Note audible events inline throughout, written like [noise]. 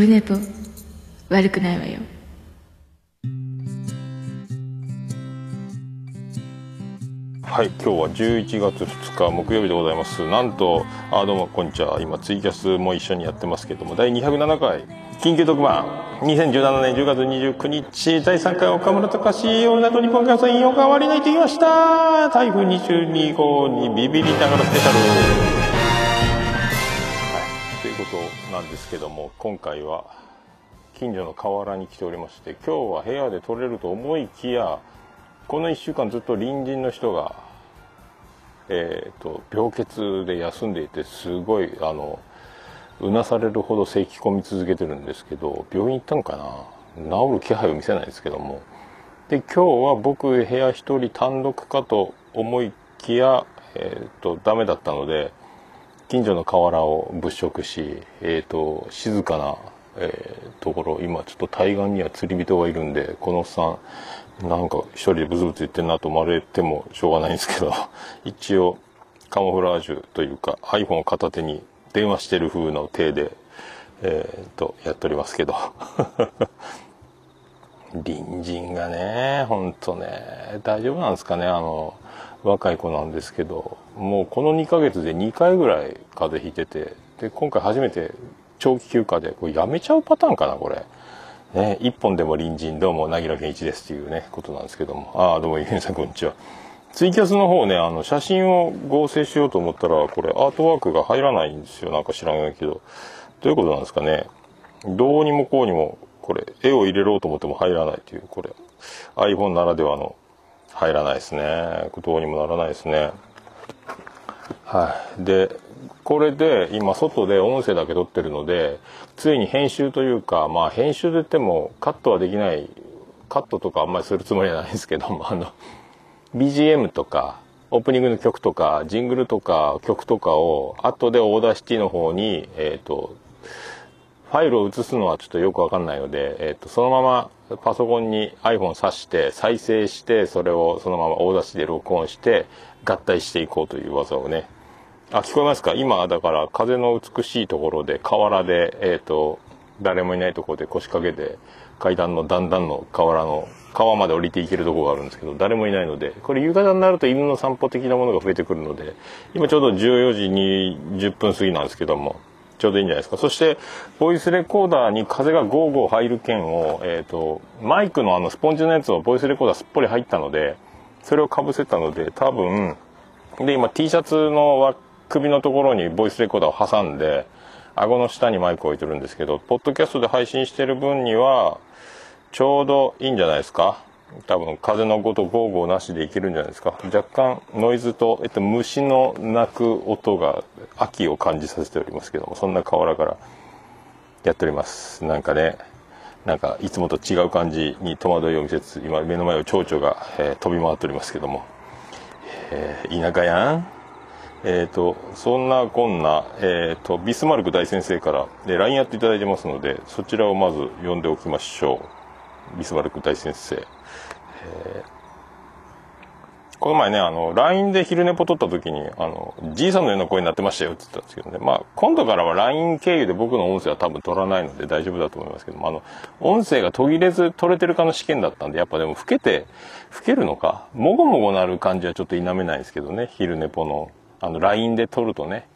ルネポ悪くないわよ。はい今日は11月2日木曜日でございます。なんとあどうもこんにちは。今ツイキャスも一緒にやってますけども第207回緊急特番。2017年10月29日第3回岡村隆史オールナイト日本放送引用変わり抜いてきました。台風22号にビビりながらスペシャル。なんですけども今回は近所の河原に来ておりまして今日は部屋で撮れると思いきやこの1週間ずっと隣人の人が、えーと、病欠で休んでいてすごいあのうなされるほど咳き込み続けてるんですけど病院行ったのかな？治る気配を見せないですけども。で今日は僕部屋一人単独かと思いきや、えーと、ダメだったので近所の河原を物色し、えーと、静かな、えー、ところ今ちょっと対岸には釣り人がいるんでこのおっさんなんか一人でブツブツ言ってんなと思われてもしょうがないんですけど、[laughs] 一応カモフラージュというか iPhone を片手に電話してる風の手で、えー、っと、やっておりますけど。[laughs] 隣人がね、ほんとね、大丈夫なんですかね、あの、若い子なんですけど、もうこの2ヶ月で2回ぐらい風邪ひいてて、で、今回初めて長期休暇で、これやめちゃうパターンかな、これ。ね、一本でも隣人どうも、なぎら健一ですっていうね、ことなんですけども。ああ、どうも、ゆうさんこんにちは。ツイキャスの方ね、あの、写真を合成しようと思ったら、これアートワークが入らないんですよ。なんか知らないけど。どういうことなんですかね。どうにもこうにも、これ、絵を入れろうと思っても入らないという、これ、iPhone ならではの、入らないですね。どうにもならないですね。はい。で、これで今外で音声だけ撮ってるのでついに編集というかまあ編集で言ってもカットはできないカットとかあんまりするつもりはないですけども [laughs] あの BGM とかオープニングの曲とかジングルとか曲とかを後で Audacity の方にえっ、ー、とファイルを移すのはちょっとよくわかんないので、えっ、ー、と、そのままパソコンに iPhone 挿して再生してそれをそのまま Audacity で録音して合体していこうという技をね。あ、聞こえますか？今、だから、風の美しいところで、河原で、えっ、ー、と、誰もいないところで腰掛けて、階段の段々の河原の、川まで降りていけるところがあるんですけど、誰もいないので、これ夕方になると犬の散歩的なものが増えてくるので、今ちょうど14時に10分過ぎなんですけども、ちょうどいいんじゃないですか。そして、ボイスレコーダーに風がゴーゴー入る件を、え、ー、と、マイクのあのスポンジのやつをボイスレコーダーすっぽり入ったので、それを被せたので、多分、で、今 T シャツの首のところにボイスレコーダーを挟んで、顎の下にマイクを置いてるんですけど、ポッドキャストで配信してる分には、ちょうどいいんじゃないですか多分風のごとゴーゴーなしでいけるんじゃないですか若干ノイズと、えっと、虫の鳴く音が秋を感じさせておりますけどもそんな河原からやっておりますなんかねなんかいつもと違う感じに戸惑いを見せつつ今目の前を蝶々が、えー、飛び回っておりますけども、えー、田舎やんえっ、ー、と、そんなこんな、え、ー、と、ビスマルク大先生から、で、LINE やっていただいてますので、そちらをまず読んでおきましょう。ビスマルク大先生。この前ね、あの、LINE で昼寝ぽ撮った時に、あの、じいさんのような声になってましたよって言ったんですけどね。まあ、今度からは LINE 経由で僕の音声は多分取らないので大丈夫だと思いますけども、あの、音声が途切れず取れてるかの試験だったんで、やっぱでも老けて、老けるのか、もごもごなる感じはちょっと否めないですけどね、昼寝ぽのあの LINE で撮るとね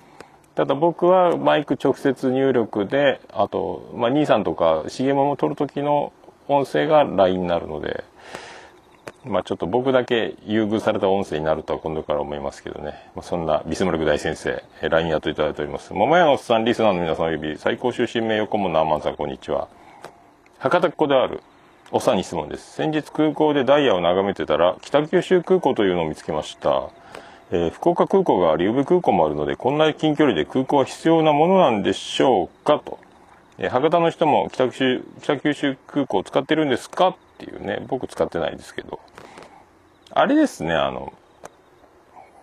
ただ僕はマイク直接入力であと、まあ、兄さんとか CM も撮る時の音声が LINE になるのでまあちょっと僕だけ優遇された音声になるとは今度から思いますけどね。まあ、そんなビスマルク大先生、LINE やっといただいております。桃屋のおっさんリスナーの皆さんおよび最高終身名誉顧問のアマンさんこんにちは。博多っ子であるおさんに質問です。先日空港でダイヤを眺めてたら北九州空港というのを見つけました。えー、福岡空港があり、宇部空港もあるので、こんな近距離で空港は必要なものなんでしょうかと。えー、博多の人も北九州、北九州空港を使ってるんですかっていうね、僕使ってないですけど。あれですね、あの、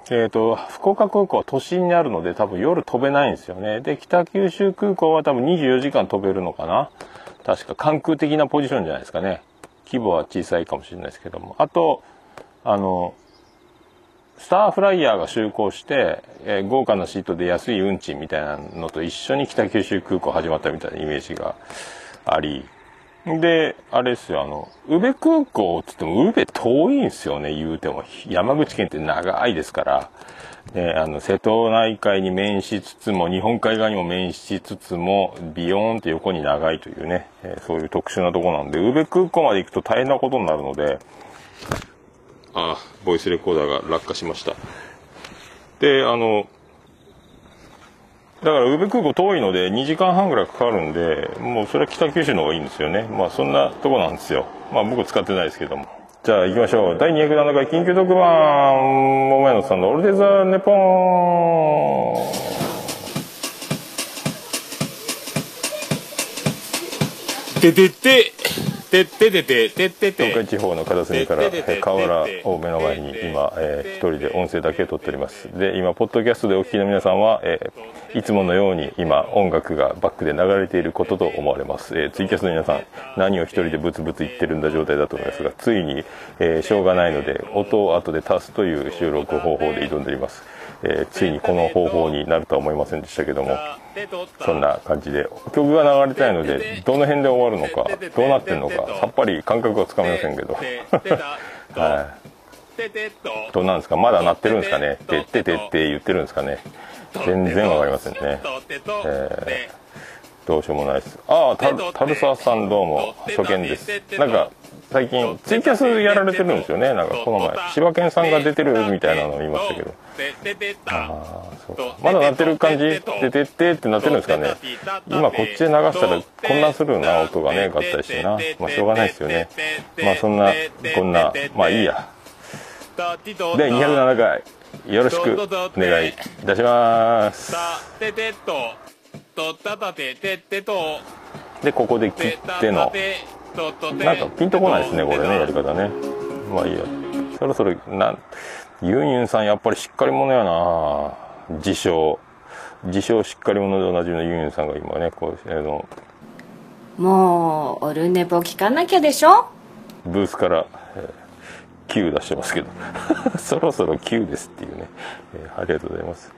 えっ、ー、と、福岡空港は都心にあるので多分夜飛べないんですよね。で、北九州空港は多分24時間飛べるのかな確か関空的なポジションじゃないですかね。規模は小さいかもしれないですけども。あと、あの、スターフライヤーが就航して、えー豪華なシートで安い運賃みたいなのと一緒に北九州空港始まったみたいなイメージがあり、で、あれですよ、あの、宇部空港って言っても、宇部遠いんですよね、言うても。山口県って長いですから。で、あの、瀬戸内海に面しつつも、日本海側にも面しつつも、ビヨーンって横に長いというね、えーそういう特殊なとこなんで、宇部空港まで行くと大変なことになるので、あ、ボイスレコーダーが落下しました。で、あの、だから宇部空港遠いので2時間半ぐらいかかるんで、もうそれは北九州の方がいいんですよね。まあそんなとこなんですよ。まあ僕使ってないですけども。じゃあ行きましょう。第207回緊急特番、桃屋のさんのオルデザネポーン。ててててててててて東海地方の片隅から河原を目の前に今、えー一人で音声だけ撮っておりますで今ポッドキャストでお聞きの皆さんは、いつものように今音楽がバックで流れていることと思われます、ツイキャスの皆さん何を一人でブツブツ言ってるんだ状態だと思いますがついに、しょうがないので音を後で足すという収録方法で挑んでおります、えーついにこの方法になるとは思いませんでしたけどもそんな感じで曲が流れたいのでどの辺で終わるのかどうなってんのかさっぱり感覚がつかめませんけど。[laughs] はい。どうなんですか？まだ鳴ってるんですかね？てっててって言ってるんですかね？全然わかりませんね。えどうしようもないです。ああたタルサーさんどうも初見です。なんか最近ツイキャスやられてるんですよね。なんかこの前柴犬さんが出てるみたいなのを見ましたけど。ああそう。かまだ鳴ってる感じ？でてってってなってるんですかね。今こっちで流したら混乱するな音がね合体してな。まあしょうがないですよね。まあそんなこんなまあいいや。第207回よろしくお願いいたしますととたたてててと。でここで切っての。なんかピンとこないですねこれねやり方ね。まあいいや。そろそろなんユンユンさんやっぱりしっかり者やな。自称。自称しっかり者でおなじみのユンユンさんが今ねこうあのもうオルネポ聞かなきゃでしょ？ブースから、えー Q 出してますけど。[laughs] そろそろ Q ですっていうね、えーありがとうございます、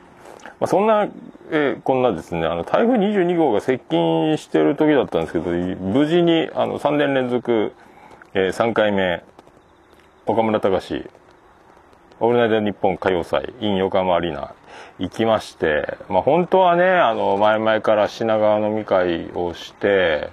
まあ、そんな、えーこんなですね。あの台風22号が接近してる時だったんですけど無事にあの3年連続、え3回目岡村隆史オールナイトニッポン歌謡祭 in 横浜アリーナ行きまして、まあ、本当はね、あの、前々から品川飲み会をして、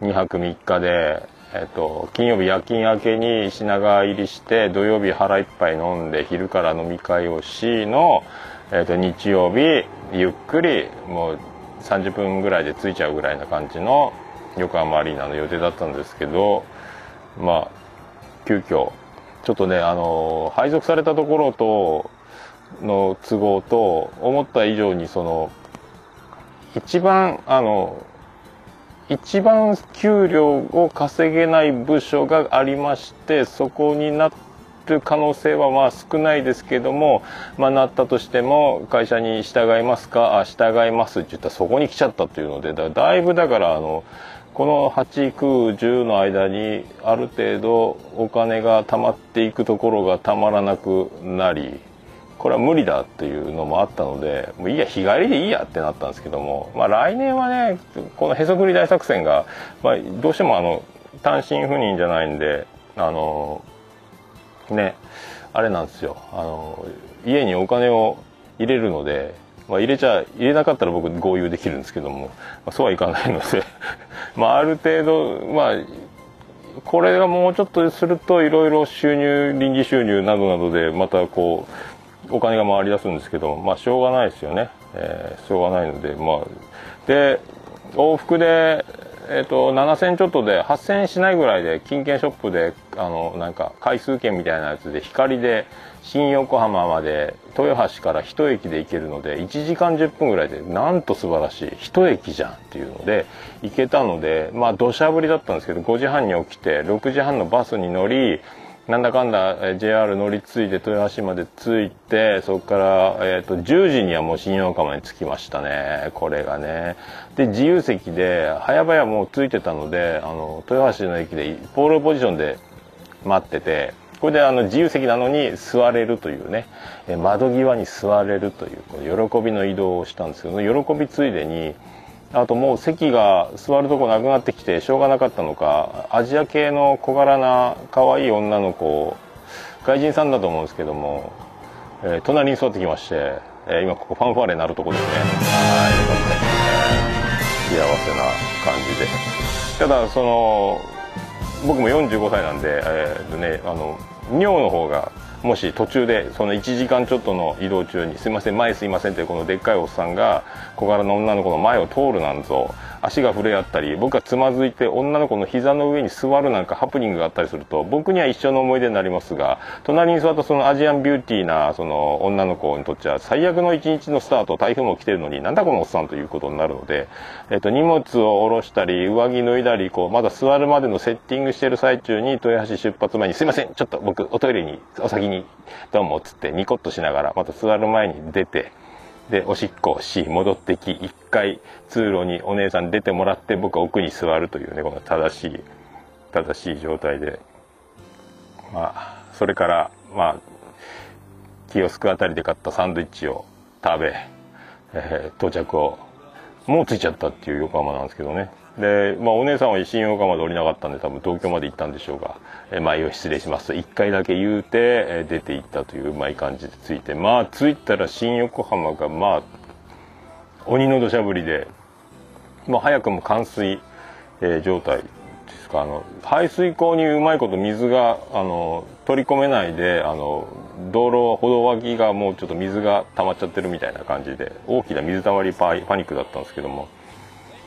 2泊3日で、えっと、金曜日夜勤明けに品川入りして、土曜日腹いっぱい飲んで、昼から飲み会をしの、えっと、日曜日、ゆっくり、もう30分ぐらいで着いちゃうぐらいな感じの横浜アリーナの予定だったんですけど、まあ、急遽ちょっとねあの配属されたところとの都合と思った以上にその一番あの一番給料を稼げない部署がありましてそこになっる可能性はまあ少ないですけども、まあ、なったとしても会社に従いますか？あ従います。って言ったらそこに来ちゃったというのでだだいぶだからあのこの8、9、10の間にある程度お金が貯まっていくところがたまらなくなりこれは無理だっていうのもあったのでもういいや日帰りでいいやってなったんですけども、まあ、来年はねこのへそくり大作戦が、まあ、どうしてもあの単身赴任じゃないんであのねあれなんですよ。あの家にお金を入れるので、まあ、入れちゃ入れなかったら僕合流できるんですけども、まあ、そうはいかないので。[laughs] まあある程度まあこれがもうちょっとするといろいろ収入臨時収入などなどでまたこうお金が回り出すんですけどまあしょうがないですよね、えーしょうがないのでまあで往復でえっと7000ちょっとで8000しないぐらいで金券ショップであのなんか回数券みたいなやつで光で新横浜まで豊橋から1駅で行けるので1時間10分ぐらいでなんと素晴らしい1駅じゃんっていうので行けたのでまあ土砂降りだったんですけど5時半に起きて6時半のバスに乗りなんだかんだ JR 乗り継いで豊橋まで着いてそこから、えー、と10時にはもう新横浜に着きましたね。これがね。で自由席で早々もう着いてたのであの豊橋の駅でポールポジションで待っててこれであの自由席なのに座れるというね。窓際に座れるというこの喜びの移動をしたんですけど喜びついでにあともう席が座るとこなくなってきてしょうがなかったのかアジア系の小柄な可愛い女の子外人さんだと思うんですけども、えー隣に座ってきまして、えー今ここファンファーレになるとこですね。はいよかった幸せな感じで。ただその僕も45歳なんで、えーね、あの尿の方がもし途中でその1時間ちょっとの移動中に「すいません前すいません」ってこのでっかいおっさんが小柄な女の子の前を通るなんぞ。足が触れ合ったり僕がつまずいて女の子の膝の上に座るなんかハプニングがあったりすると僕には一生の思い出になりますが隣に座ったそのアジアンビューティーなその女の子にとっちゃ最悪の一日のスタート台風も来てるのになんだこのおっさんということになるので、えっと荷物を下ろしたり上着脱いだりこうまだ座るまでのセッティングしてる最中に豊橋出発前に「すいませんちょっと僕おトイレにお先にどうも」っつってニコッとしながらまた座る前に出て。でおしっこをし戻ってき一回通路にお姉さん出てもらって僕は奥に座るというねこの正しい正しい状態で。まあそれからまあキオスクあたりで買ったサンドイッチを食べ、えー到着をもう着いちゃったっていう横浜なんですけどね。で、まあ、お姉さんは新横浜で降りなかったんで多分東京まで行ったんでしょうが「えー前を失礼します」と1回だけ言うて、えー出て行ったといううまい感じで着いて。まあ着いたら新横浜がまあ鬼の土砂降りでもう早くも冠水、えー状態ですか。あの排水溝にうまいこと水があの取り込めないであの道路歩道脇がもうちょっと水が溜まっちゃってるみたいな感じで大きな水たまりパパニックだったんですけども。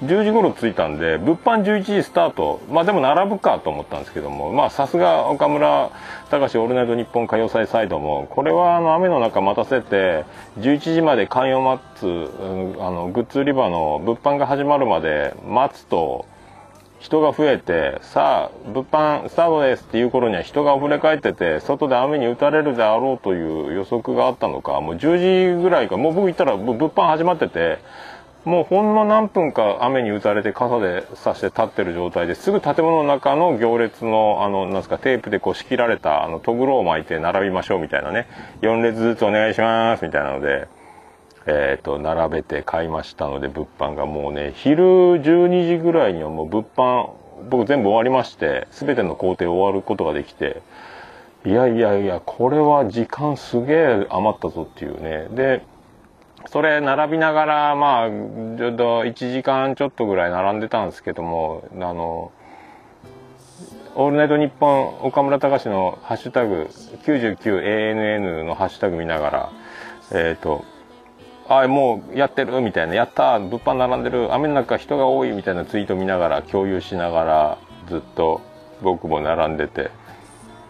10時頃着いたんで物販11時スタート。まあでも並ぶかと思ったんですけどもまあさすが岡村隆史オールナイトニッポン歌謡祭サイドもこれはあの雨の中待たせて11時まで寛容待つ、あのグッズ売り場の物販が始まるまで待つと人が増えてさあ物販スタートですっていう頃には人が溢れ返ってて外で雨に打たれるであろうという予測があったのかもう10時ぐらいかもう僕行ったら物販始まっててもうほんの何分か雨に打たれて傘でさして立ってる状態ですぐ建物の中の行列のあのなんすかテープでこう仕切られたあのトグロを巻いて並びましょうみたいなね4列ずつお願いしますみたいなので。えー、と並べて買いましたので物販がもうね昼12時ぐらいにはもう物販僕全部終わりまして全ての工程終わることができていやいやいやこれは時間すげえ余ったぞっていうねでそれ並びながらまあちょっと1時間ちょっとぐらい並んでたんですけどもあの「オールナイトニッポン」岡村隆史の「ハッシュタグ #99ANN」のハッシュタグ見ながらえっ、とあもうやってるみたいなやった物販並んでる雨の中人が多いみたいなツイート見ながら共有しながらずっと僕も並んでて。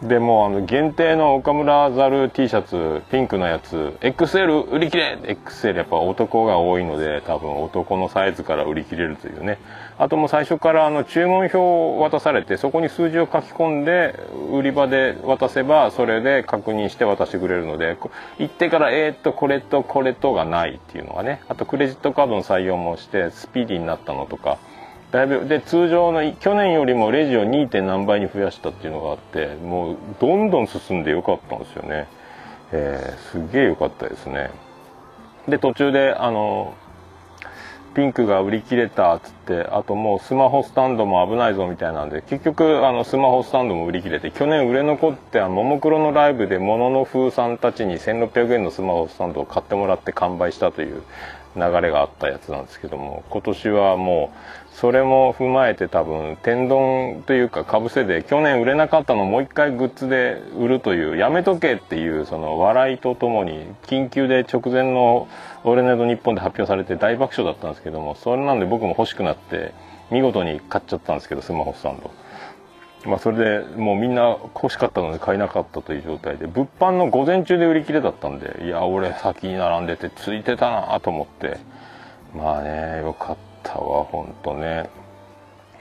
でもあの限定の岡村ザル T シャツピンクのやつ XL 売り切れ。XL やっぱ男が多いので多分男のサイズから売り切れるというね。あともう最初からあの注文表を渡されてそこに数字を書き込んで売り場で渡せばそれで確認して渡してくれるので行ってからえ、っとこれとこれとがないっていうのがね。あとクレジットカードの採用もしてスピーディーになったのとか。だいぶで通常の去年よりもレジを 2. 点何倍に増やしたっていうのがあってもうどんどん進んでよかったんですよね、えーすげえよかったですねで途中であのピンクが売り切れたっつってあともうスマホスタンドも危ないぞみたいなんで結局あのスマホスタンドも売り切れて去年売れ残ってももクロのライブでものの風さんたちに1600円のスマホスタンドを買ってもらって完売したという流れがあったやつなんですけども今年はもうそれも踏まえて多分天丼というかかぶせで去年売れなかったのをもう一回グッズで売るというやめとけっていうその笑いとともに緊急で直前の「オールナイトニッポン」で発表されて大爆笑だったんですけどもそれなんで僕も欲しくなって見事に買っちゃったんですけどスマホスタンド。まあそれでもうみんな欲しかったので買えなかったという状態で物販の午前中で売り切れだったんでいや俺先に並んでてついてたなと思ってまあねよかったわほんとね。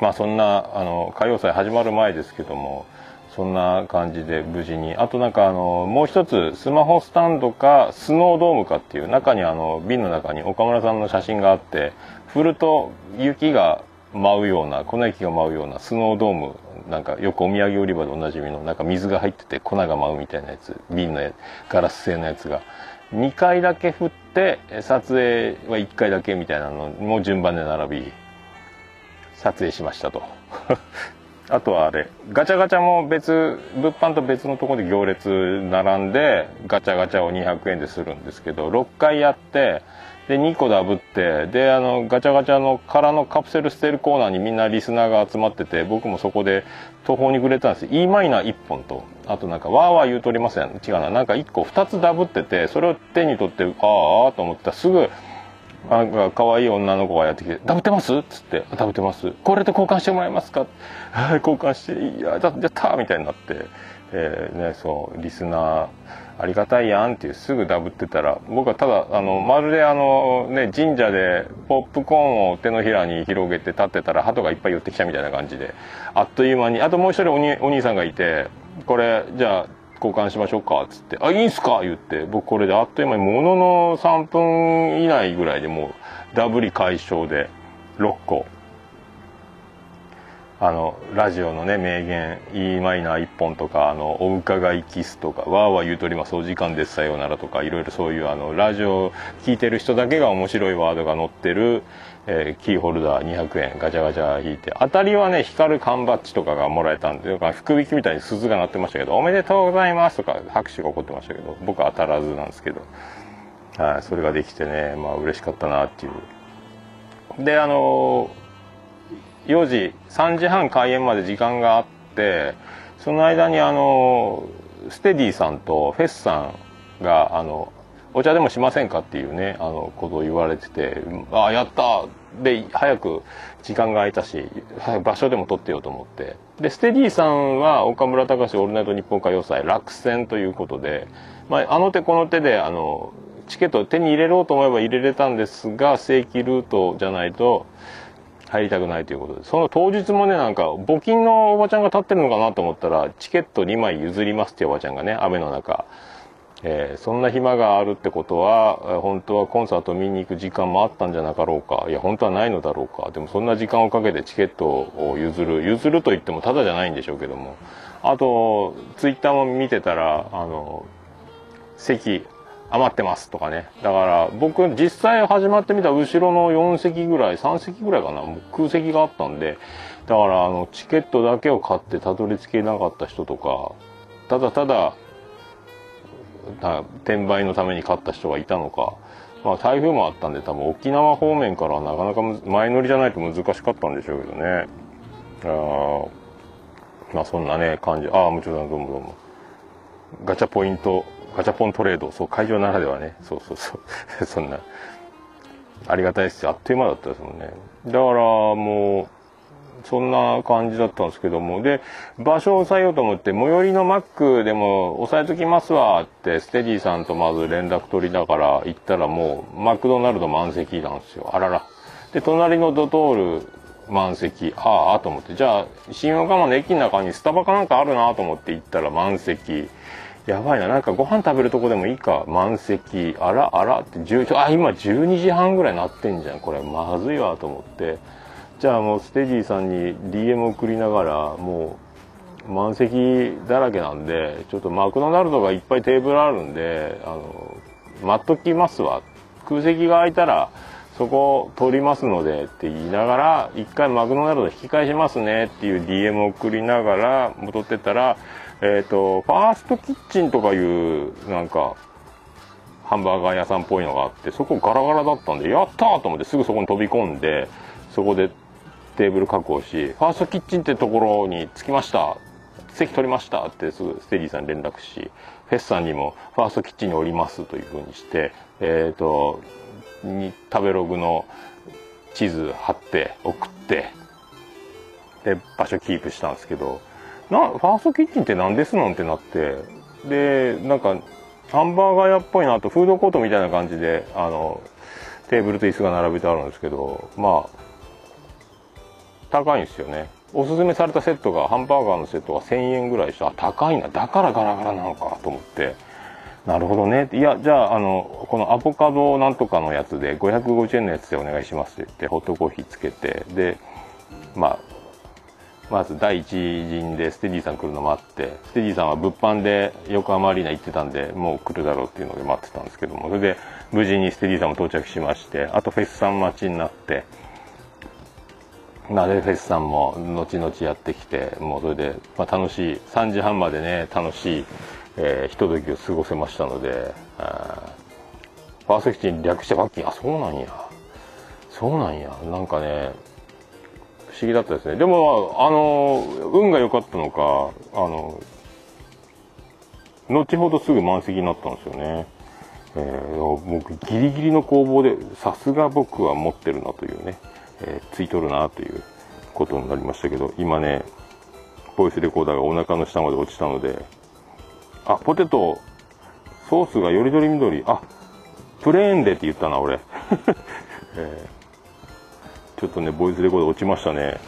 まあそんなあの歌謡祭始まる前ですけどもそんな感じで無事に。あとなんかあのもう一つスマホスタンドかスノードームかっていう中にあの瓶の中に岡村さんの写真があって振ると雪が舞うような粉雪が舞うようなスノードームなんかよくお土産売り場でおなじみのなんか水が入ってて粉が舞うみたいなやつ瓶のやガラス製のやつが。2回だけ振って撮影は1回だけみたいなのも順番で並び撮影しましたと。[laughs] あとはあれガチャガチャも別物販と別のとこで行列並んでガチャガチャを200円でするんですけど6回やってで2個ダブってであのガチャガチャの空のカプセル捨てるコーナーにみんなリスナーが集まってて僕もそこで途方に暮れたんです。E マイナー1本と。あとなんかワーワー言うとりません？違うな。なんか1個2つダブっててそれを手に取ってああと思った。らすぐなんか可愛い女の子がやってきて「ダブってます?」っつって「ダブってます。これと交換してもらえますか?」はい交換して「いややった!」みたいになって、えーね、そうリスナーありがたいやんっていうすぐダブってたら僕はただあのまるであの、ね、神社でポップコーンを手のひらに広げて立ってたら鳩がいっぱい寄ってきたみたいな感じであっという間にあともう一人おにお兄さんがいて「これじゃあ交換しましょうか」っつって「あいいんすか?」言って僕これであっという間にものの3分以内ぐらいでもうダブり解消で6個あのラジオのね名言 e マイナー1本とかあのお伺いキスとかわーわー言うとりますお時間ですさようならとかいろいろそういうあのラジオ聞いてる人だけが面白いワードが載ってる、えーキーホルダー200円ガチャガチャ引いて当たりはね光る缶バッジとかがもらえたんで福引きみたいに鈴が鳴ってましたけどおめでとうございますとか拍手が起こってましたけど僕は当たらずなんですけどはいそれができてねまあ嬉しかったなっていう。であの4時3時半開演まで時間があってその間にあのステディさんとフェスさんがあのお茶でもしませんかっていうねあのことを言われててああやったで早く時間が空いたし場所でも取ってようと思って。でステディさんは岡村隆史オールナイト日本歌謡祭落選ということで、まあ、あの手この手であのチケットを手に入れようと思えば入れれたんですが正規ルートじゃないと入りたくないということで。その当日もねなんか募金のおばちゃんが立ってるのかなと思ったらチケット2枚譲りますっておばちゃんがね雨の中、えーそんな暇があるってことは本当はコンサート見に行く時間もあったんじゃなかろうか。いや本当はないのだろうか。でもそんな時間をかけてチケットを譲る。譲ると言ってもただじゃないんでしょうけども。あとツイッターも見てたらあの席余ってますとかね。だから僕実際始まってみた後ろの4席ぐらい3席ぐらいかな。もう空席があったんで。だからあのチケットだけを買ってたどり着けなかった人とかただただ転売のために買った人がいたのか、まあ、台風もあったんで多分沖縄方面からなかなか前乗りじゃないと難しかったんでしょうけどね。あまあそんなね感じ。ああもちろんどうもどうも。ガチャポイントガチャポントレードそう会場ならではね。そうそうそう。[laughs] そんな。ありがたいですあっという間だったですもんね。だからもうそんな感じだったんですけども。で場所を押さえようと思って最寄りのマックでも押さえときますわってステディさんとまず連絡取りながら行ったらもうマクドナルド満席なんですよ。あらら。で隣のドトール満席。ああと思って。じゃあ新横浜の駅の中にスタバかなんかあるなと思って行ったら満席。やばいな。なんかご飯食べるとこでもいいか。満席。あらあら。って10あ今12時半ぐらいなってんじゃん。これまずいわと思って。じゃあもうステディさんに DM 送りながらもう満席だらけなんでちょっとマクドナルドがいっぱいテーブルあるんであの待っときますわ。空席が空いたらそこ取りますのでって言いながら一回マクドナルド引き返しますねっていう DM を送りながら戻ってったらえっ、とファーストキッチンとかいうなんかハンバーガー屋さんっぽいのがあってそこガラガラだったんでやったーと思ってすぐそこに飛び込んでそこでテーブル確保しファーストキッチンってところに着きました席取りましたってすぐステディさんに連絡しフェスさんにもファーストキッチンにおりますというふうにしてえっ、とに食べログの地図貼って送ってで場所キープしたんですけどなファーストキッチンって何ですのんってなって。でなんかハンバーガー屋っぽいなとフードコートみたいな感じであのテーブルと椅子が並べてあるんですけどまあ高いんですよね。おすすめされたセットがハンバーガーのセットが1000円ぐらいしてあ高いな。だからガラガラなのかと思って。なるほどね。いやじゃああのこのアボカドなんとかのやつで550円のやつでお願いしますって言ってホットコーヒーつけてでまあまず第一陣でステディさん来るのもあってステディさんは物販で横浜アリーナ行ってたんでもう来るだろうっていうので待ってたんですけどもそれで無事にステディさんも到着しましてあとフェスさん待ちになってなでフェスさんも後々やってきてもうそれで、まあ、楽しい3時半までね楽しい、えーひとときを過ごせましたのであーパーセクチに略してファッキンあそうなんや。そうなんや。なんかね不思議だったですね。でもあの運が良かったのかあの後ほどすぐ満席になったんですよね。えー、僕ギリギリの攻防でさすが僕は持ってるなというね、えーついとるなということになりましたけど今ねボイスレコーダーがお腹の下まで落ちたのであポテトソースがよりどりみどりあプレーンでって言ったな俺、[laughs] えーちょっとねボイスレコーダー落ちましたね。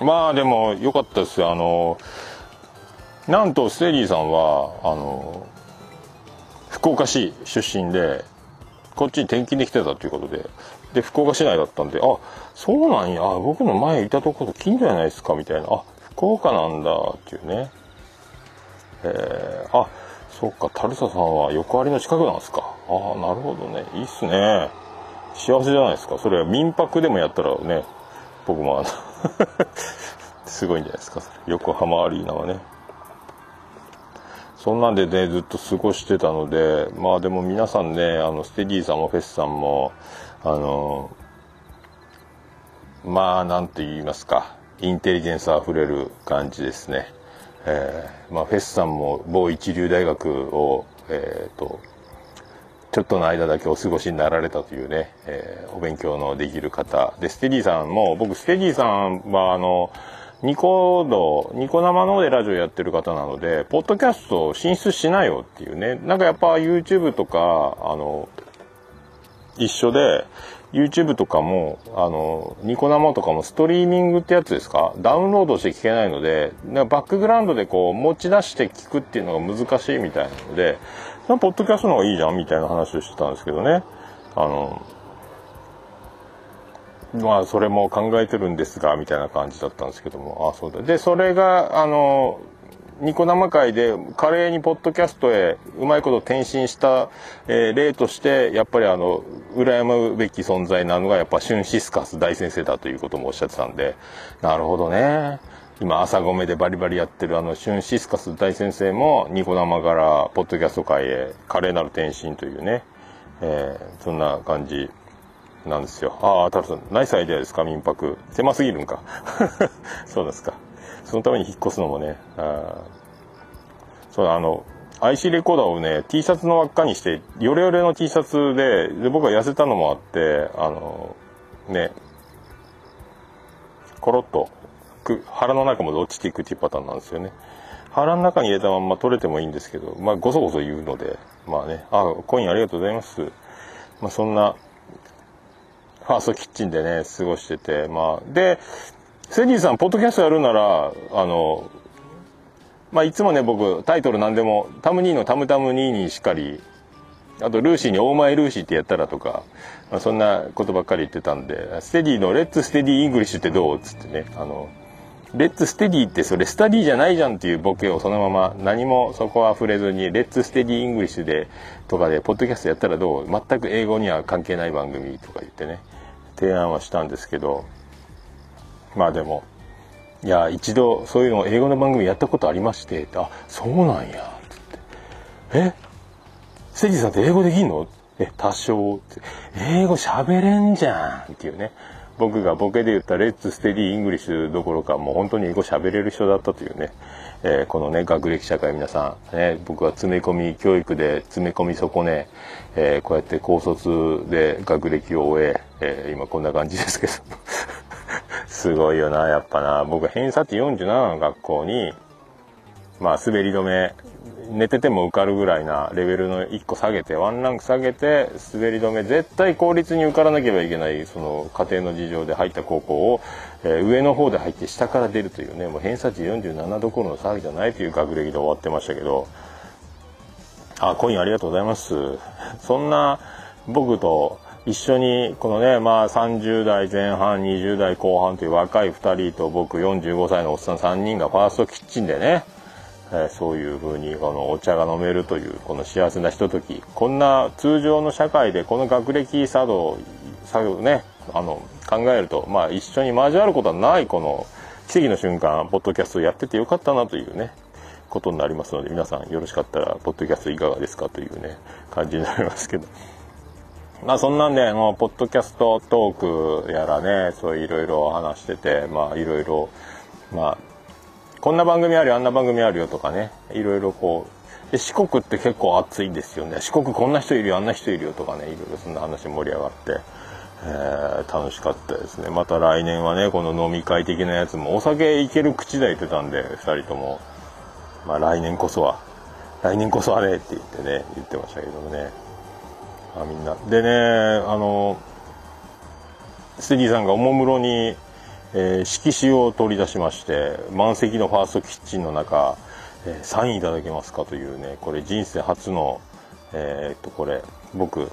まあでも良かったですよ。あのなんとステディさんはあの福岡市出身でこっちに転勤できてたということで。で福岡市内だったんであそうなんや。僕の前いたところ近所じゃないですかみたいな。あ福岡なんだっていうね。えー、あそっか。樽佐さんは横ありの近くなんですか。ああなるほどね。いいっすね。幸せじゃないですか。それは民泊でもやったらね僕もあの [laughs] すごいんじゃないですか。横浜アリーナはね。そんなんでねずっと過ごしてたのでまあでも皆さんねあのステディーさんもフェスさんもあのまあなんて言いますか。インテリジェンスあふれる感じですね、えーまあ、フェスさんも某一流大学をえっ、とちょっとの間だけお過ごしになられたというね、えーお勉強のできる方でステディさんも僕ステディさんはあのニコ動ニコ生の方でラジオやってる方なのでポッドキャスト進出しないよっていうね。なんかやっぱ YouTube とかあの一緒で YouTube とかもあのニコ生とかもストリーミングってやつですか？ダウンロードして聞けないのでバックグラウンドでこう持ち出して聞くっていうのが難しいみたいなのでポッドキャストの方がいいじゃんみたいな話をしてたんですけどね。あのまあそれも考えてるんですがみたいな感じだったんですけども。ああそうだ。でそれがあのニコ生会で華麗にポッドキャストへうまいこと転身した、えー例としてやっぱりあの羨むべき存在なのがやっぱシュンシスカス大先生だということもおっしゃってたんで。なるほどね。今朝ごめでバリバリやってるあのシュンシスカス大先生もニコ生からポッドキャスト界へ華麗なる転身というね、えーそんな感じなんですよ。ああ、タルさん、ナイスアイデアですか、民泊。狭すぎるんか？[laughs] そうですか。そのために引っ越すのもね、あそうあの、IC レコーダーをね、T シャツの輪っかにして、ヨレヨレの T シャツで、で僕は痩せたのもあって、あの、ね、コロッとく腹の中まで落ちていくっていうパターンなんですよね。腹の中に入れたまんま取れてもいいんですけど、まあ、ごそごそ言うので、まあね、あ、コインありがとうございます。まあ、そんな、ファーストキッチンでね、過ごしてて、まあ、で、セディさん、ポッドキャストやるなら、あの、まあ、いつもね、僕、タイトル何でも、タムニーのタムタムニーにしっかり、あと、ルーシーに Oh My Lucy ってやったらとか、まあ、そんなことばっかり言ってたんで、ステディの Let's Steady English ってどう？っつってね、あの、 Let's Steady ってそれ Study じゃないじゃんっていうボケをそのまま何もそこは触れずに Let's Steady English でとかでポッドキャストやったらどう？全く英語には関係ない番組とか言ってね。提案はしたんですけど。まあでもいや一度そういうのを英語の番組やったことありましてあそうなんや。つって。え？セジさんって英語できんの？え多少。って。英語喋れんじゃん。っていうね。僕がボケで言った Let's Steady English どころかもう本当に英語喋れる人だったというね、えーこのね学歴社会皆さん、ね、僕は詰め込み教育で詰め込み損ね、えーこうやって高卒で学歴を終ええー今こんな感じですけど。[laughs] すごいよなやっぱな。僕偏差値47の学校にまあ滑り止め寝てても受かるぐらいなレベルの1個下げてワンランク下げて滑り止め絶対公立に受からなければいけないその家庭の事情で入った高校を、えー上の方で入って下から出るというねもう偏差値47どころの騒ぎじゃないという学歴で終わってましたけどあコインありがとうございます。そんな僕と一緒にこのね、まあ、30代前半20代後半という若い2人と僕45歳のおっさん3人がファーストキッチンでね、えそういう風にこのお茶が飲めるというこの幸せなひとときこんな通常の社会でこの学歴作動作業ねあの考えると、まあ、一緒に交わることはないこの奇跡の瞬間ポッドキャストやっててよかったなというねことになりますので皆さんよろしかったらポッドキャストいかがですかというね感じになりますけど。[laughs] まあそんなんで、もう、ポッドキャストトークやらね、そういろいろ話してて、まあいろいろ、まあ、こんな番組あるよ、あんな番組あるよとかね、いろいろこう、で四国って結構暑いですよね。四国こんな人いるよ、あんな人いるよとかね、いろいろそんな話盛り上がって、えー楽しかったですね。また来年はね、この飲み会的なやつも、お酒いける口だ言ってたんで、二人とも、まあ来年こそは、来年こそはねって言ってね、言ってましたけどもね。あみんな。でねあのステディさんがおもむろに、えー色紙を取り出しまして満席のファーストキッチンの中、えーサインいただけますかというねこれ人生初のえーっとこれ僕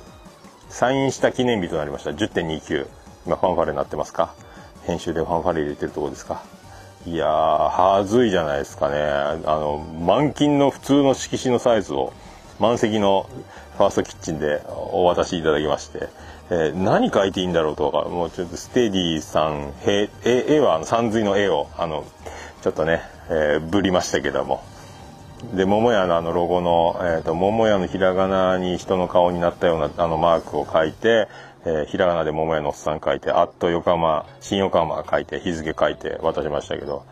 サインした記念日となりました。10.29今ファンファレになってますか？編集でファンファレ入れてるとこですか？いやーはずいじゃないですかね。あの満金の普通の色紙のサイズを満席のファーストキッチンでお渡しいただきまして、えー何書いていいんだろうとかもうちょっとステディさんへ絵絵はあの山水の絵をあのちょっとね、えーぶりましたけども。で桃屋のあのロゴの、えー、と桃屋のひらがなに人の顔になったようなあのマークを書いて、えーひらがなで桃屋のおっさん書いて「あっと横浜新横浜」書いて日付書いて渡しましたけど。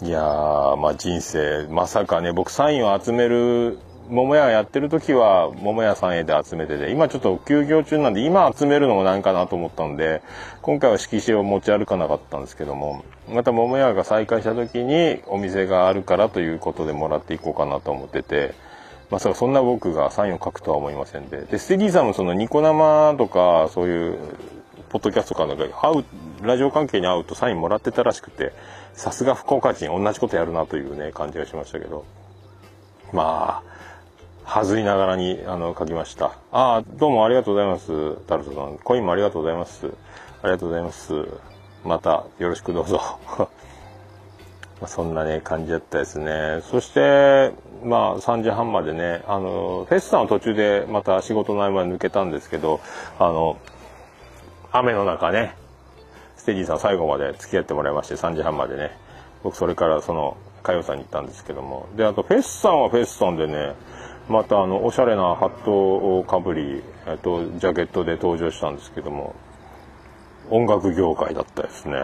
いやーまあ人生まさかね僕サインを集める桃屋やってる時は桃屋さんへで集めてて今ちょっと休業中なんで今集めるのもなんかなと思ったんで今回は色紙を持ち歩かなかったんですけどもまた桃屋が再開した時にお店があるからということでもらっていこうかなと思っててまさかそんな僕がサインを書くとは思いませんででステディさんもそのニコ生とかそういうポッドキャストかなんか会うラジオ関係に会うとサインもらってたらしくてさすが福岡人同じことやるなというね感じがしましたけど。まあはずいながらにあの書きました。ああどうもありがとうございますタルトさん。コインもありがとうございます。ありがとうございます。またよろしくどうぞ。[laughs] そんなね感じだったですね。そしてまあ3時半までねあのフェスさんは途中でまた仕事の合間に抜けたんですけどあの雨の中ねステディさん最後まで付き合ってもらいまして3時半までね。僕それからその佳代さんに行ったんですけども。であとフェスさんはフェスさんでねまたあのおしゃれなハットをかぶり、えっと、ジャケットで登場したんですけども音楽業界だったですね。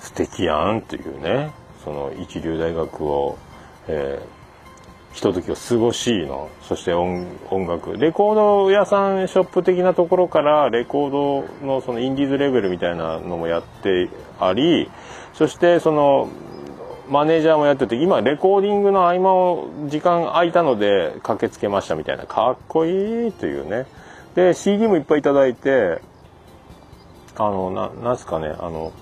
素敵やんっていうねその一流大学を、えーひとときを過ごしのそして音音楽。レコード屋さんショップ的なところからレコードのそのインディーズレベルみたいなのもやってありそしてそのマネージャーもやってて今レコーディングの合間を時間空いたので駆けつけましたみたいな。かっこいいというね。で CD もいっぱいいいてあのななんすかねあの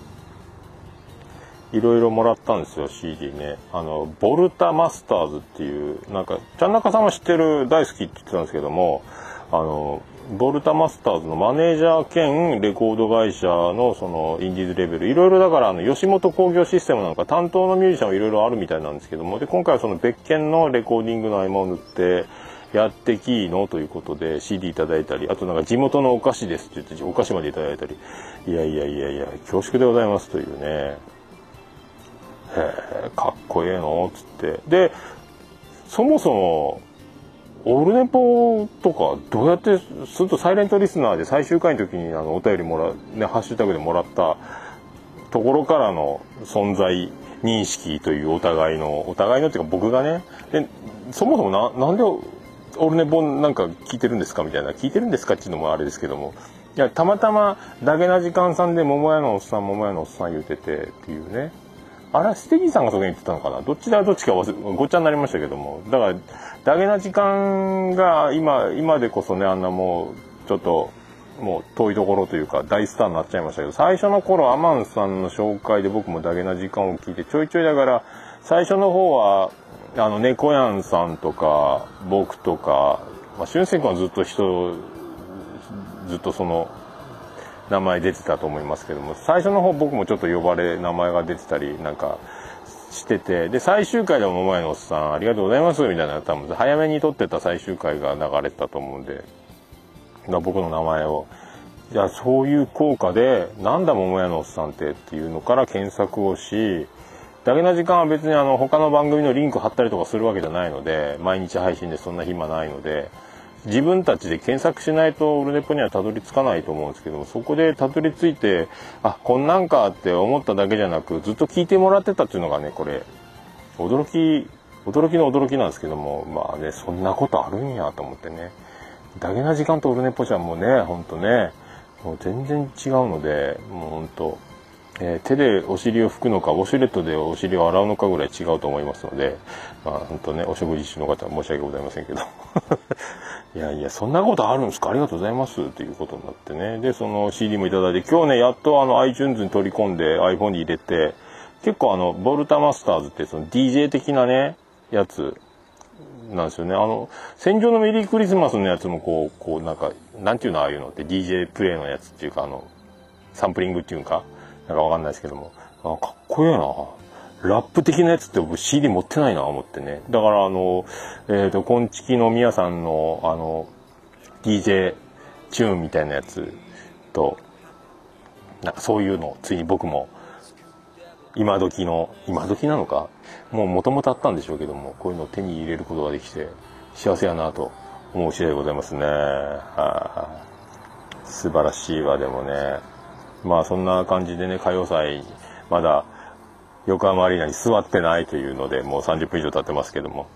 いろいろもらったんですよ CD ね。あのボルタマスターズっていうなんかちゃん中さんは知ってる大好きって言ってたんですけどもあのボルタマスターズのマネージャー兼レコード会社のそのインディーズレベル。いろいろだからあの吉本興業システムなんか担当のミュージシャンはいろいろあるみたいなんですけども。で今回はその別件のレコーディングの合間を縫ってやってきいのということで CD いただいたりあとなんか地元のお菓子ですって言ってお菓子までいただいたり。いやいやいやいや恐縮でございますというね。へえかっこええの？っつって。でそもそもオールネポとかどうやってするとサイレントリスナーで最終回の時にあのお便りもらう、ね、ハッシュタグでもらったところからの存在認識というお互いのお互いのっていうか僕がね。でそもそもななんでオールネポなんか聞いてるんですかみたいな聞いてるんですかっていうのもあれですけども。いやたまたまダゲな時間さんで桃屋のおっさん桃屋のおっさん言うててっていうね。あれはステディさんがそこに言ってたのかな。どっちだどっちかごっちゃになりましたけども。だからダゲな時間が今今でこそねあんなもうちょっともう遠いところというか大スターになっちゃいましたけど最初の頃アマンさんの紹介で僕もダゲな時間を聞いてちょいちょいだから最初の方はあの猫やんさんとか僕とか、まあ、俊介君はずっと人ずっとその名前出てたと思いますけども最初の方僕もちょっと呼ばれ名前が出てたりなんかしててで最終回でも桃屋のおっさんありがとうございますみたいな多分早めに撮ってた最終回が流れてたと思うんで僕の名前を。じゃあそういう効果でなんだ桃屋のおっさんってっていうのから検索をしだけな時間は別にあの他の番組のリンク貼ったりとかするわけじゃないので毎日配信でそんな暇ないので自分たちで検索しないとオルネポにはたどり着かないと思うんですけどそこでたどり着いてあこんなんかって思っただけじゃなくずっと聞いてもらってたっていうのがねこれ驚き驚きの驚きなんですけどもまあねそんなことあるんやと思ってね。だけな時間とオルネポちゃんもねほんとねもう全然違うのでもうほんと。えー手でお尻を拭くのかウォシュレットでお尻を洗うのかぐらい違うと思いますのでまあ本当ねお食事中の方は申し訳ございませんけど。[laughs] いやいやそんなことあるんですか？ありがとうございます。っていうことになってね。でその CD もいただいて今日ねやっとあの iTunes に取り込んで iPhone に入れて結構あのボルタマスターズってその DJ 的なねやつなんですよね。あの、戦場のメリークリスマスのやつもこう、こうなんか、なんていうのああいうのって DJ プレイのやつっていうか、あの、サンプリングっていうか、なんかわかんないですけども、あかっこいいな。ラップ的なやつって僕 CD 持ってないな思ってね。だからあの、えっ、と、コンチキのみやさんの、あの、DJ チューンみたいなやつと、なんかそういうのをついに僕も今時の今時なのか？もう元々あったんでしょうけどもこういうのを手に入れることができて幸せやなと思う次第でございますね。はい。素晴らしいわでもね。まあそんな感じでね歌謡祭まだ横浜アリーナに座ってないというのでもう30分以上経ってますけども。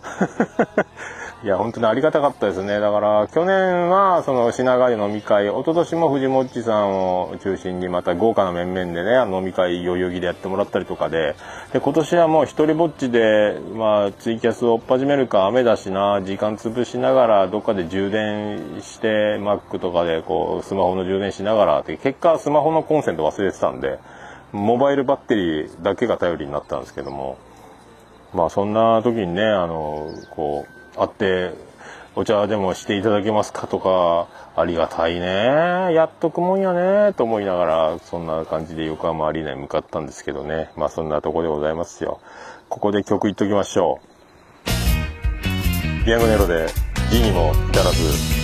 いや本当にありがたかったですね。だから去年はその品川で飲み会一昨年も藤もっちさんを中心にまた豪華な面々でね飲み会代々木でやってもらったりとかでで今年はもう一人ぼっちで、まあ、ツイキャスを追っ始めるか雨だしな時間潰しながらどっかで充電して Mac とかでこうスマホの充電しながらって結果スマホのコンセント忘れてたんでモバイルバッテリーだけが頼りになったんですけどもまあそんな時にねあのこう会ってお茶でもしていただけますかとかありがたいね。やっとくもんやねと思いながらそんな感じで横浜アリーナに向かったんですけどね。まあそんなとこでございますよ。ここで曲いっときましょう。ピアノネロで「字にも至らず」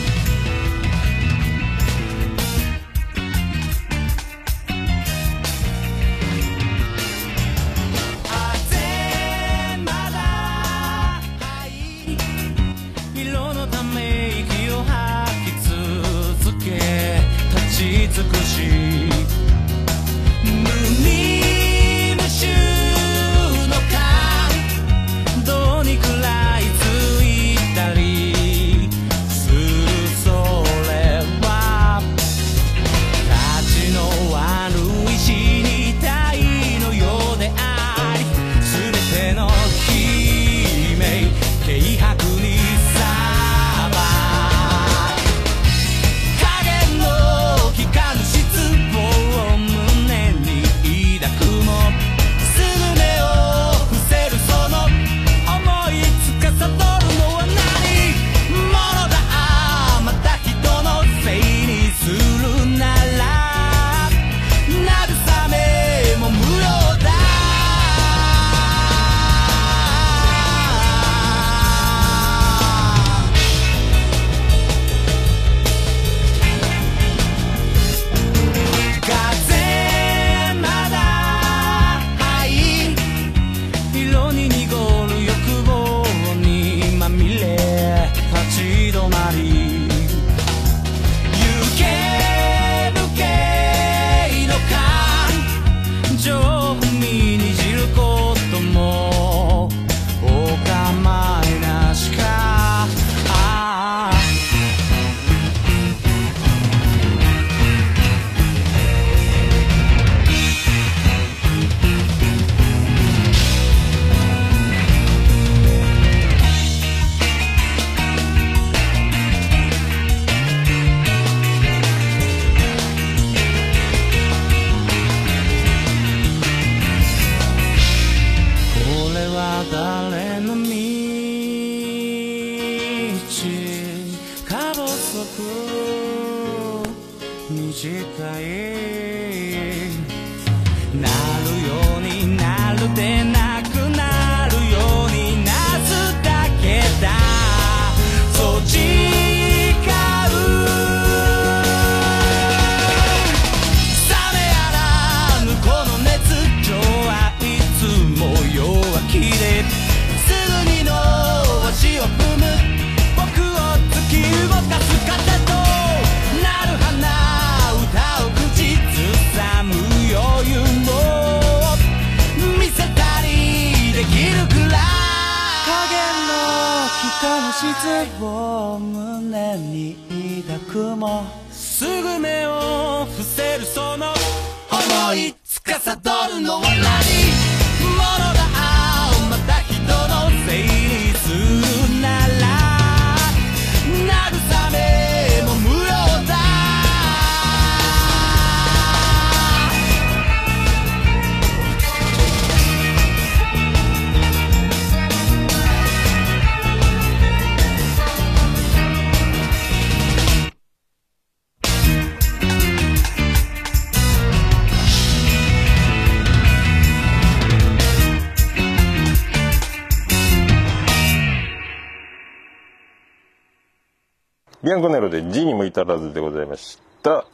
で字にも至らずでございました。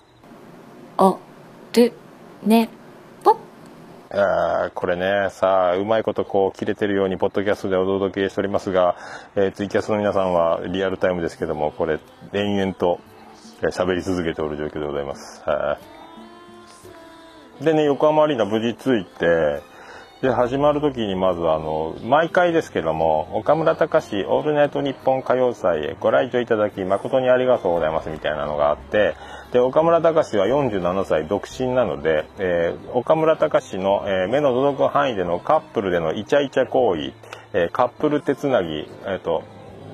おるねぽあーこれね、さあ、うまいことこう切れてるように、ポッドキャストでお届けしておりますが、えーツイキャスの皆さんはリアルタイムですけども、これ、延々とえー喋り続けておる状況でございます。はいでね、横浜アリーナ無事着いて、で、始まる時にまずあの、毎回ですけども、岡村隆史オールナイト日本歌謡祭へご来場いただき誠にありがとうございますみたいなのがあって、で、岡村隆史は47歳独身なので、えー岡村隆史の、えー目の届く範囲でのカップルでのイチャイチャ行為、えーカップル手つなぎ、えっ、と、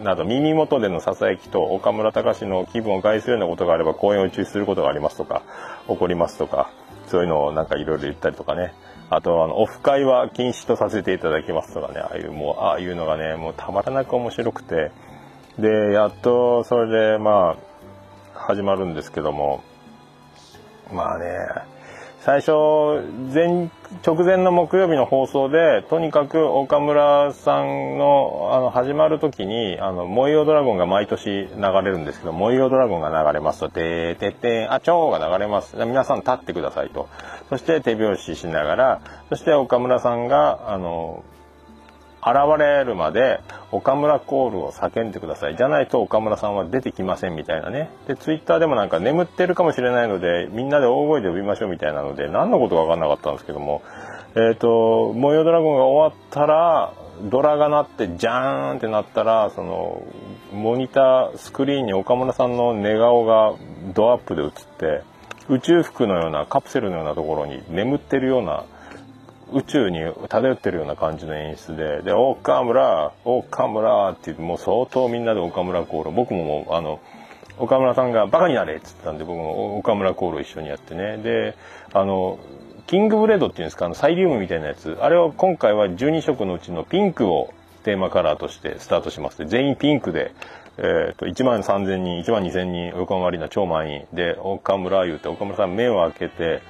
など耳元でのささやきと岡村隆史の気分を害するようなことがあれば公演を中止することがありますとか起こりますとかそういうのをなんかいろいろ言ったりとかね。あとあのオフ会は禁止とさせていただきますとかねああいうもうああいうのがねもうたまらなく面白くて。でやっとそれでまあ始まるんですけども。まあね最初前直前の木曜日の放送でとにかく岡村さんのあの始まる時にあの「燃えよドラゴン」が毎年流れるんですけど「燃えよドラゴン」が流れますと「てーててんあちょー」が流れます。皆さん立ってくださいと。そして手拍子しながらそして岡村さんがあの現れるまで岡村コールを叫んでください。じゃないと岡村さんは出てきませんみたいなね。でツイッターでもなんか眠ってるかもしれないのでみんなで大声で呼びましょうみたいなので何のことか分かんなかったんですけども。えっ、と「模様ドラゴン」が終わったらドラが鳴ってジャーンってなったらそのモニタースクリーンに岡村さんの寝顔がドアップで映って宇宙服のようなカプセルのようなところに眠ってるような宇宙に漂ってるような感じの演出で、で、岡村、岡村って言って、もう相当みんなで岡村コール、僕ももう、あの、岡村さんがバカになれって言ったんで、僕も岡村コール一緒にやってね。で、あの、キングブレードっていうんですか、あの、サイリウムみたいなやつ、あれを今回は12色のうちのピンクをテーマカラーとしてスタートしますで、全員ピンクで、えっ、と、1万3000人、1万2000人、横浜アリーナ超満員で、岡村言うて、岡村さん目を開けて、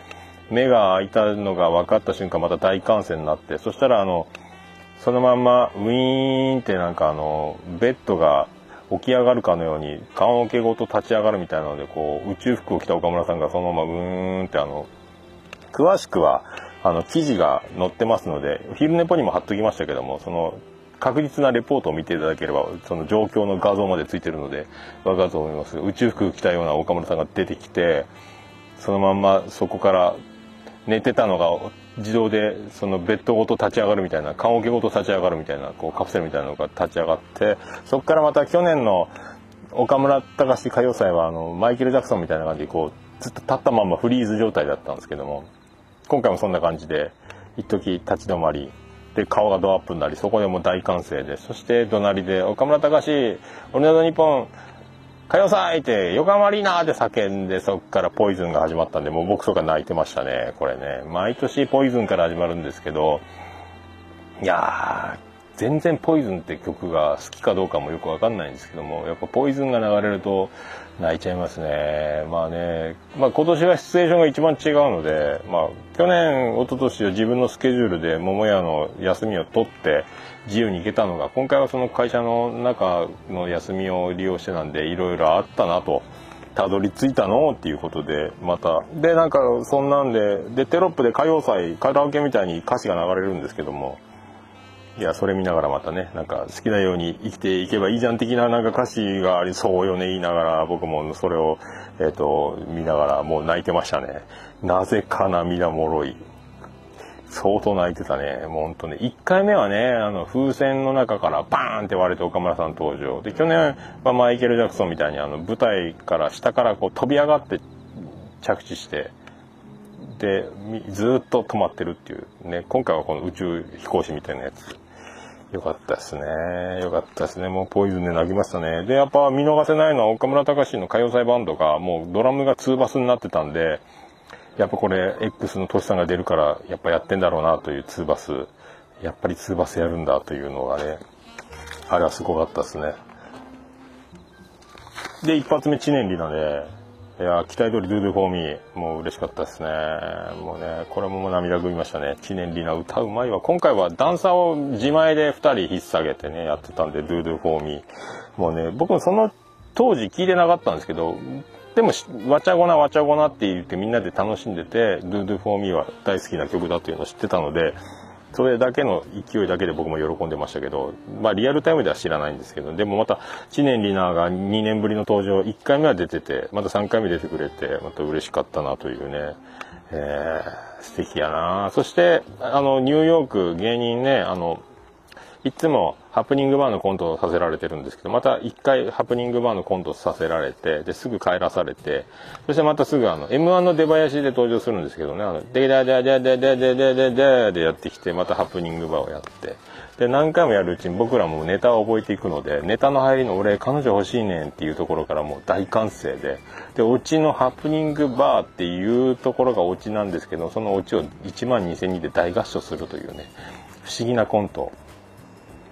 目が開いたのが分かった瞬間また大歓声になってそしたらあのそのまんまウィーンってなんかあのベッドが起き上がるかのように棺桶ごと立ち上がるみたいなのでこう宇宙服を着た岡村さんがそのままウーンってあの詳しくはあの記事が載ってますので昼寝ぽにも貼っときましたけどもその確実なレポートを見ていただければその状況の画像までついてるので分かると思います。宇宙服着たような岡村さんが出てきてそのまんまそこから寝てたのが自動でそのベッドごと立ち上がるみたいな棺桶ごと立ち上がるみたいなこうカプセルみたいなのが立ち上がってそこからまた去年の岡村隆史歌謡祭はあのマイケル・ジャクソンみたいな感じでこうずっと立ったまんまフリーズ状態だったんですけども今回もそんな感じで一時立ち止まりで顔がドアップになりそこでもう大歓声でそして隣で「岡村隆史俺の日本歌謡祭!」って「横浜アリーナ!」って叫んでそっからポイズンが始まったんでもう僕とか泣いてましたねこれね毎年ポイズンから始まるんですけどいや全然ポイズンって曲が好きかどうかもよくわかんないんですけどもやっぱポイズンが流れると泣いちゃいますねまあね、まあ、今年はシチュエーションが一番違うので、まあ、去年一昨年は自分のスケジュールで桃屋の休みを取って自由に行けたのが今回はその会社の中の休みを利用してなんでいろいろあったなと。たどり着いたのっていうことでまた。でなんかそんなんででテロップで歌謡祭カラオケみたいに歌詞が流れるんですけども。いやそれ見ながらまたねなんか好きなように生きていけばいいじゃん的ななんか歌詞がありそうよね言いながら僕もそれを、えー、と見ながらもう泣いてましたね。なぜか涙もろい。相当泣いてたね。もうほんとね。1回目はね、あの、風船の中からバーンって割れて岡村さん登場。で、去年はマイケル・ジャクソンみたいにあの、舞台から下からこう飛び上がって着地して、で、ずっと止まってるっていうね。今回はこの宇宙飛行士みたいなやつ。よかったですね。よかったですね。もうポイズンで泣きましたね。で、やっぱ見逃せないのは岡村隆史の歌謡祭バンドがもうドラムがツーバスになってたんで、やっぱこれ X のトシさんが出るからやっぱやってんだろうなというツーバス。やっぱりツーバスやるんだというのがねあれはすごかったですね。で一発目知念里奈でいや期待通り Do Do For Me もう嬉しかったですね。もうねこれももう涙ぐみましたね。知念里奈歌うまいわ。今回はダンサーを自前で2人引っ提げてねやってたんで Do Do For Me もうね僕もその当時聞いてなかったんですけどでも、わちゃごなわちゃごなって言ってみんなで楽しんでて、Do Do For Me は大好きな曲だというのを知ってたので、それだけの勢いだけで僕も喜んでましたけど、まあリアルタイムでは知らないんですけど、でもまた、知念里奈が2年ぶりの登場、1回目は出てて、また3回目出てくれて、また嬉しかったなというね、えー、素敵やな。そして、あの、ニューヨーク芸人ね、あの、いつもハプニングバーのコントをさせられてるんですけど、また一回ハプニングバーのコントをさせられて、で、すぐ帰らされて、そしてまたすぐあの、M1 の出囃子で登場するんですけどね、あの、でだでだでででででででやってきて、またハプニングバーをやって、で、何回もやるうちに僕らもネタを覚えていくので、ネタの入りの俺、彼女欲しいねんっていうところからもう大歓声で、で、オチのハプニングバーっていうところがオチなんですけど、そのオチを1万2000人で大合唱するというね、不思議なコント。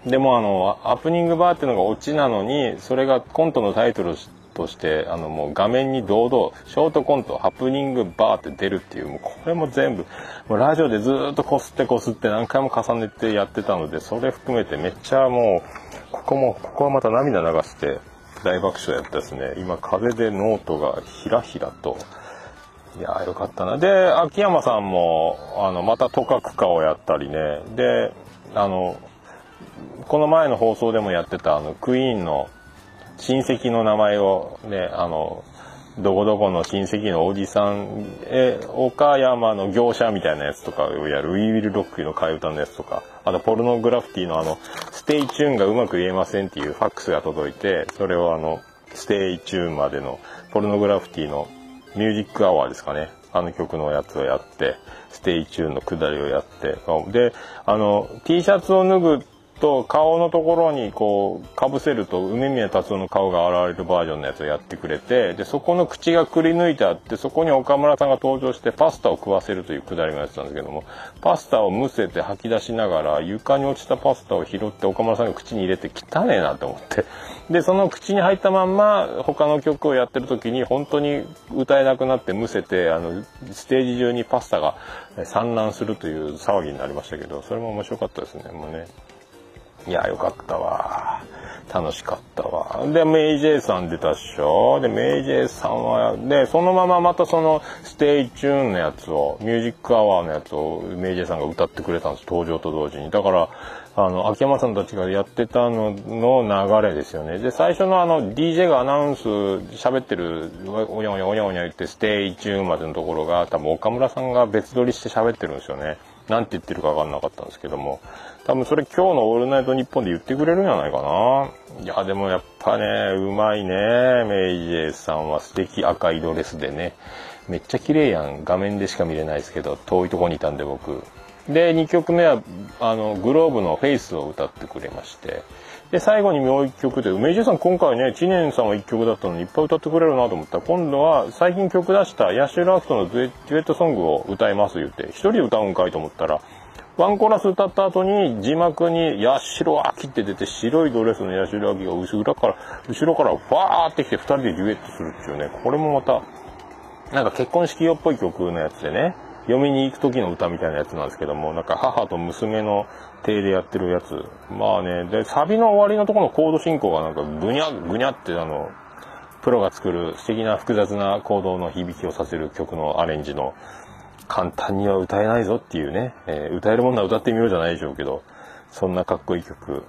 でもあの、ハプニングバーっていうのがオチなのに、それがコントのタイトルとして、あのもう画面に堂々、ショートコント、ハプニングバーって出るっていう、もうこれも全部、もうラジオでずっとこすってこすって何回も重ねてやってたので、それ含めてめっちゃもう、ここも、ここはまた涙流して大爆笑やったですね。今風でノートがひらひらと、いやーよかったな。で、秋山さんも、あの、またとかくかをやったりね。で、あの、この前の放送でもやってたあのクイーンの親戚の名前をねあのどこどこの親戚のおじさんえ岡山の業者みたいなやつとかをやる We Will Rock の替え歌のやつとかあとポルノグラフィティのあの Stay tune がうまく言えませんっていうファックスが届いてそれをあの Stay tune までのポルノグラフィティのミュージックアワーですかね。あの曲のやつをやってStay tune の下りをやってであの T シャツを脱ぐと顔のところにこうかぶせると梅宮辰夫の顔が現れるバージョンのやつをやってくれてでそこの口がくり抜いてあってそこに岡村さんが登場してパスタを食わせるというくだりがやってたんですけどもパスタをむせて吐き出しながら床に落ちたパスタを拾って岡村さんが口に入れて汚ねえなと思ってでその口に入ったまんま他の曲をやってる時に本当に歌えなくなってむせてあのステージ中にパスタが散乱するという騒ぎになりましたけどそれも面白かったですねもうね。いや、よかったわ。楽しかったわ。で、メイジェイさん出たっしょ？で、メイジェイさんは、で、そのまままたその、 Stay tune のやつを、ミュージックアワーのやつを、メイジェイさんが歌ってくれたんです。登場と同時に。だから、あの、秋山さんたちがやってたのの流れですよね。で、最初のあの、DJ がアナウンス喋ってる、おやおやおやおや言って、 Stay tune までのところが、多分岡村さんが別撮りして喋ってるんですよね。なんて言ってるか分かんなかったんですけども。多分それ今日の「オールナイトニッポン」で言ってくれるんじゃないかな。いやでもやっぱねうまいね。メイジェイさんは素敵。赤いドレスでね。めっちゃ綺麗やん。画面でしか見れないですけど遠いとこにいたんで僕。で2曲目はあのグローブの「フェイスを歌ってくれまして。で最後にもう1曲でメイジェイさん今回ね知念さんは1曲だったのにいっぱい歌ってくれるなと思った。ら今度は最近曲出したヤシュラークとのデュエットソングを歌います言って1人で歌うんかいと思ったらワンコーラス歌った後に字幕に八代亜紀って出て白いドレスの八代亜紀が後ろから、後ろからファーってきて二人でデュエットするっていうね、これもまた、なんか結婚式用っぽい曲のやつでね、嫁に行く時の歌みたいなやつなんですけども、なんか母と娘の手でやってるやつ。まあね、で、サビの終わりのところのコード進行がなんかぐにゃぐにゃってあの、プロが作る素敵な複雑なコードの響きをさせる曲のアレンジの簡単には歌えないぞっていうね、えー歌えるものは歌ってみようじゃないでしょうけど、そんなかっこいい曲。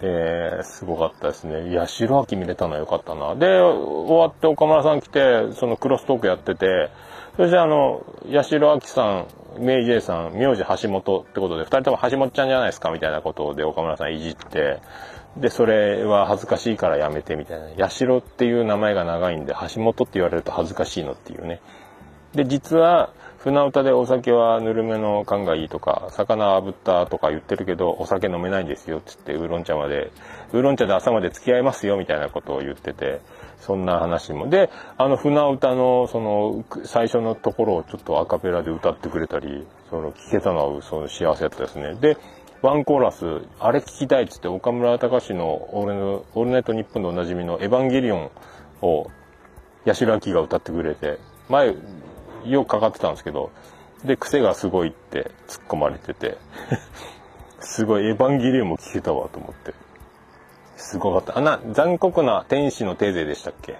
で、すごかったですね。いや、白秋見れたのはよかったな。で、終わって岡村さん来て、そのクロストークやってて、そしてあの、八代亜紀さん、メイジェイさん、名字橋本ってことで、二人とも橋本ちゃんじゃないですかみたいなことで岡村さんいじって、で、それは恥ずかしいからやめてみたいな。八代っていう名前が長いんで、橋本って言われると恥ずかしいのっていうね。で、実は、船歌でお酒はぬるめの缶がいいとか、魚炙ったとか言ってるけど、お酒飲めないんですよ、つって、ウーロン茶まで、ウーロン茶で朝まで付き合いますよ、みたいなことを言ってて、そんな話も。で、あの、船歌の、その、最初のところをちょっとアカペラで歌ってくれたり、その、聞けたのは、その、幸せだったですね。で、ワンコーラス、あれ聞きたいっつって、岡村隆史のオールのオールナイトニッポンでおなじみのエヴァンゲリオンを、八代亜紀が歌ってくれて、前、よくかかってたんですけど、で、癖がすごいって突っ込まれてて、すごいエヴァンゲリオンも聞けたわと思って。すごかった。あな、残酷な天使のテーゼでしたっけ？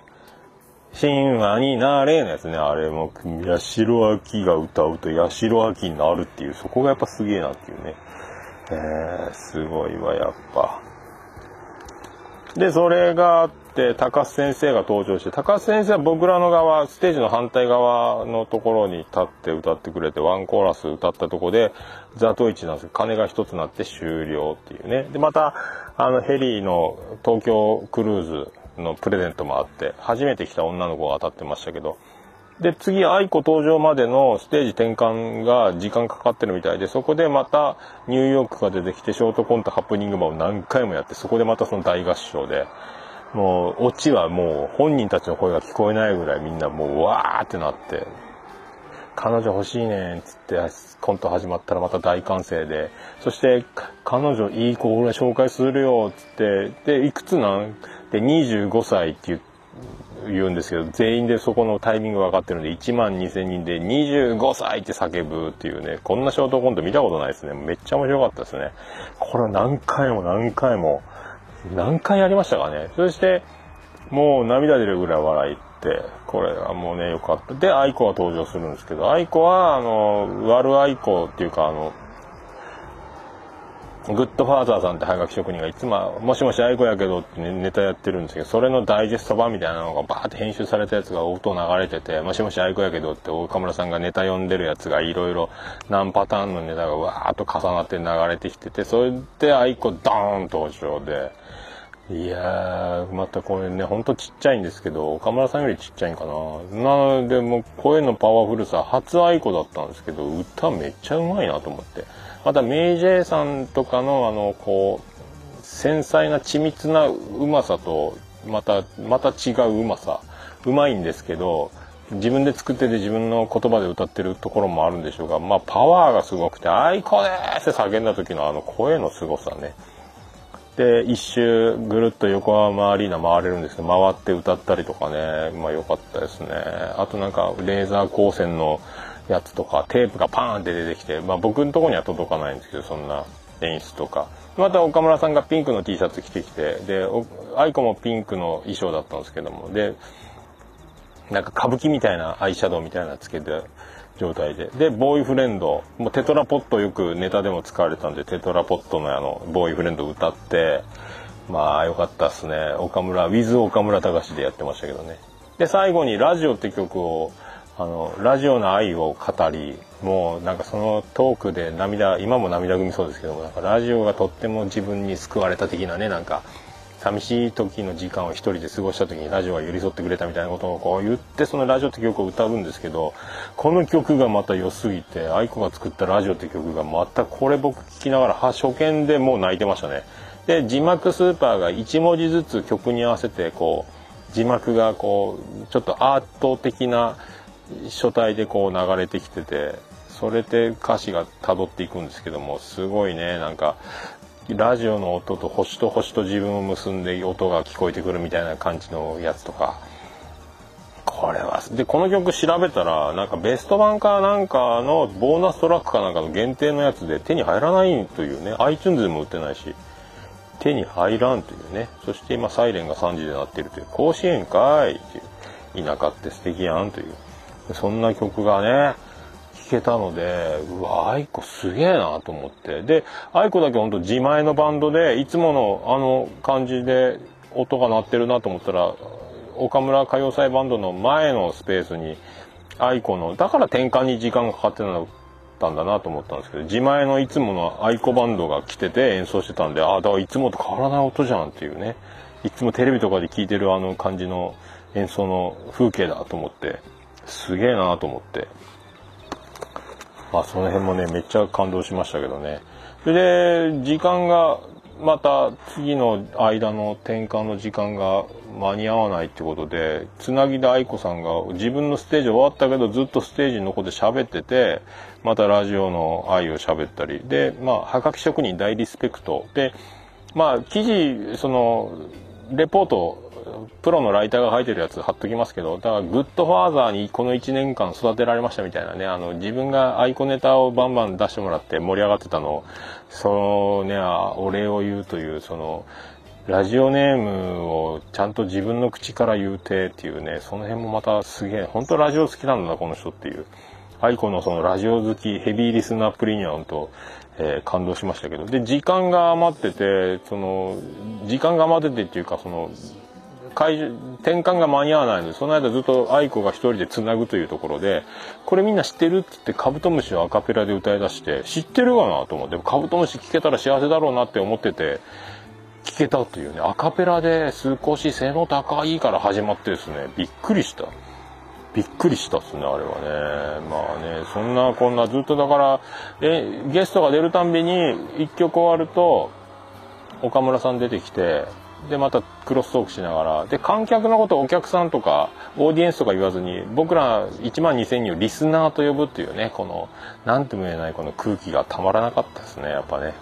神話になれのやつね、あれも、八代亜紀が歌うと八代亜紀になるっていう、そこがやっぱすげえなっていうね。えー、すごいわ、やっぱ。で、それがあって、高須先生が登場して、高須先生は僕らの側、ステージの反対側のところに立って歌ってくれて、ワンコーラス歌ったとこで、ザトイチなんですよ。鐘が一つなって終了っていうね。で、また、あの、ヘリの東京クルーズのプレゼントもあって、初めて来た女の子が当たってましたけど、で、次、愛子登場までのステージ転換が時間かかってるみたいで、そこでまたニューヨークが出てきて、ショートコントハプニングマンを何回もやって、そこでまたその大合唱で、もう、オチはもう本人たちの声が聞こえないぐらいみんなもう、わーってなって、彼女欲しいねんっつってコント始まったらまた大歓声で、そして、彼女いい子俺紹介するよっつって、で、いくつなん？で、25歳って言、うんですけど、全員でそこのタイミング分かってるんで、1万2000人で25歳って叫ぶっていうね、こんなショートコント見たことないですね。めっちゃ面白かったですね。これ何回も何回も、何回やりましたかね。そして、もう涙出るぐらい笑いって、これはもうね、よかった。で、アイコが登場するんですけど、アイコは、あの、悪アイコっていうか、あの、グッドファーザーさんってハガキ職人がいつも、もしもし愛子やけどってネタやってるんですけど、それのダイジェスト版みたいなのがバーって編集されたやつが音流れてて、もしもし愛子やけどって岡村さんがネタ読んでるやつがいろいろ何パターンのネタがわーっと重なって流れてきてて、それで愛子ドーン登場で、いやー、またこれね、ほんとちっちゃいんですけど、岡村さんよりちっちゃいんかな。なので、もう声のパワフルさ、初愛子だったんですけど、歌めっちゃうまいなと思って。また、メイジェイさんとかの、あの、こう、繊細な緻密なうまさと、また、また違ううまさ。うまいんですけど、自分で作ってて自分の言葉で歌ってるところもあるんでしょうが、まあ、パワーがすごくて、愛子でーすって叫んだ時のあの声の凄さね。で、一周ぐるっと横浜アリーナ回れるんですけど、回って歌ったりとかね、まあ良かったですね。あとなんか、レーザー光線のやつとか、テープがパーンって出てきて、まあ僕のとこには届かないんですけど、そんな演出とか。また岡村さんがピンクの T シャツ着てきて、で、愛子もピンクの衣装だったんですけども、で、なんか歌舞伎みたいなアイシャドウみたいなつけて状態で。で、ボーイフレンド、もうテトラポットよくネタでも使われたんで、テトラポットのあの、ボーイフレンド歌って、まあよかったっすね。岡村、ウィズ岡村隆史でやってましたけどね。で、最後にラジオって曲を、あの、ラジオの愛を語り、もうなんかそのトークで涙、今も涙ぐみそうですけども、なんかラジオがとっても自分に救われた的なね、なんか、寂しい時の時間を一人で過ごした時にラジオが寄り添ってくれたみたいなことをこう言ってそのラジオって曲を歌うんですけどこの曲がまた良すぎて愛子が作ったラジオって曲がまたこれ僕聞きながら初見でもう泣いてましたね。で字幕スーパーが1文字ずつ曲に合わせてこう字幕がこうちょっとアート的な書体でこう流れてきててそれで歌詞が辿っていくんですけどもすごいねなんかラジオの音と星と星と自分を結んで音が聞こえてくるみたいな感じのやつとか。これはでこの曲調べたらなんかベスト版かなんかのボーナストラックかなんかの限定のやつで手に入らないというね iTunes でも売ってないし手に入らんというね。そして今サイレンが3時で鳴ってるという甲子園かいっていう田舎って素敵やんという。そんな曲がね聴けたのでうわ愛子すげえなと思って。で愛子だけほんと自前のバンドでいつものあの感じで音が鳴ってるなと思ったら岡村歌謡祭バンドの前のスペースに愛子のだから転換に時間がかかってたんだなと思ったんですけど自前のいつもの愛子バンドが来てて演奏してたんでああだからいつもと変わらない音じゃんっていうね。いつもテレビとかで聴いてるあの感じの演奏の風景だと思って。すげえなと思って。まあその辺もねめっちゃ感動しましたけどね。それで時間がまた次の間の転換の時間が間に合わないってことでつなぎで愛子さんが自分のステージ終わったけどずっとステージに残って喋っててまたラジオの愛を喋ったり。でまあはがき職人大リスペクト。でまあ記事そのレポートプロのライターが書いてるやつ貼っときますけどだからグッドファーザーにこの1年間育てられましたみたいなねあの自分がアイコネタをバンバン出してもらって盛り上がってたのをそのねお礼を言うというそのラジオネームをちゃんと自分の口から言うてっていうねその辺もまたすげえ本当ラジオ好きなんだなこの人っていう。アイコのそのラジオ好きヘビーリスナープレミアムと、えー、感動しましたけど。で時間が余っててその時間が余っててっていうかその転換が間に合わないのでその間ずっと愛子が一人でつなぐというところでこれみんな知ってるって言ってカブトムシをアカペラで歌い出して知ってるかなと思ってカブトムシ聞けたら幸せだろうなって思ってて聞けたというねアカペラで少し背の高いから始まってですねびっくりした。びっくりしたっすねあれはね。まあねそんなこんなずっとだからえゲストが出るたんびに1曲終わると岡村さん出てきてでまたクロストークしながら。で観客のことをお客さんとかオーディエンスとか言わずに僕ら1万2000人をリスナーと呼ぶっていうねこの何とも言えないこの空気がたまらなかったですねやっぱね。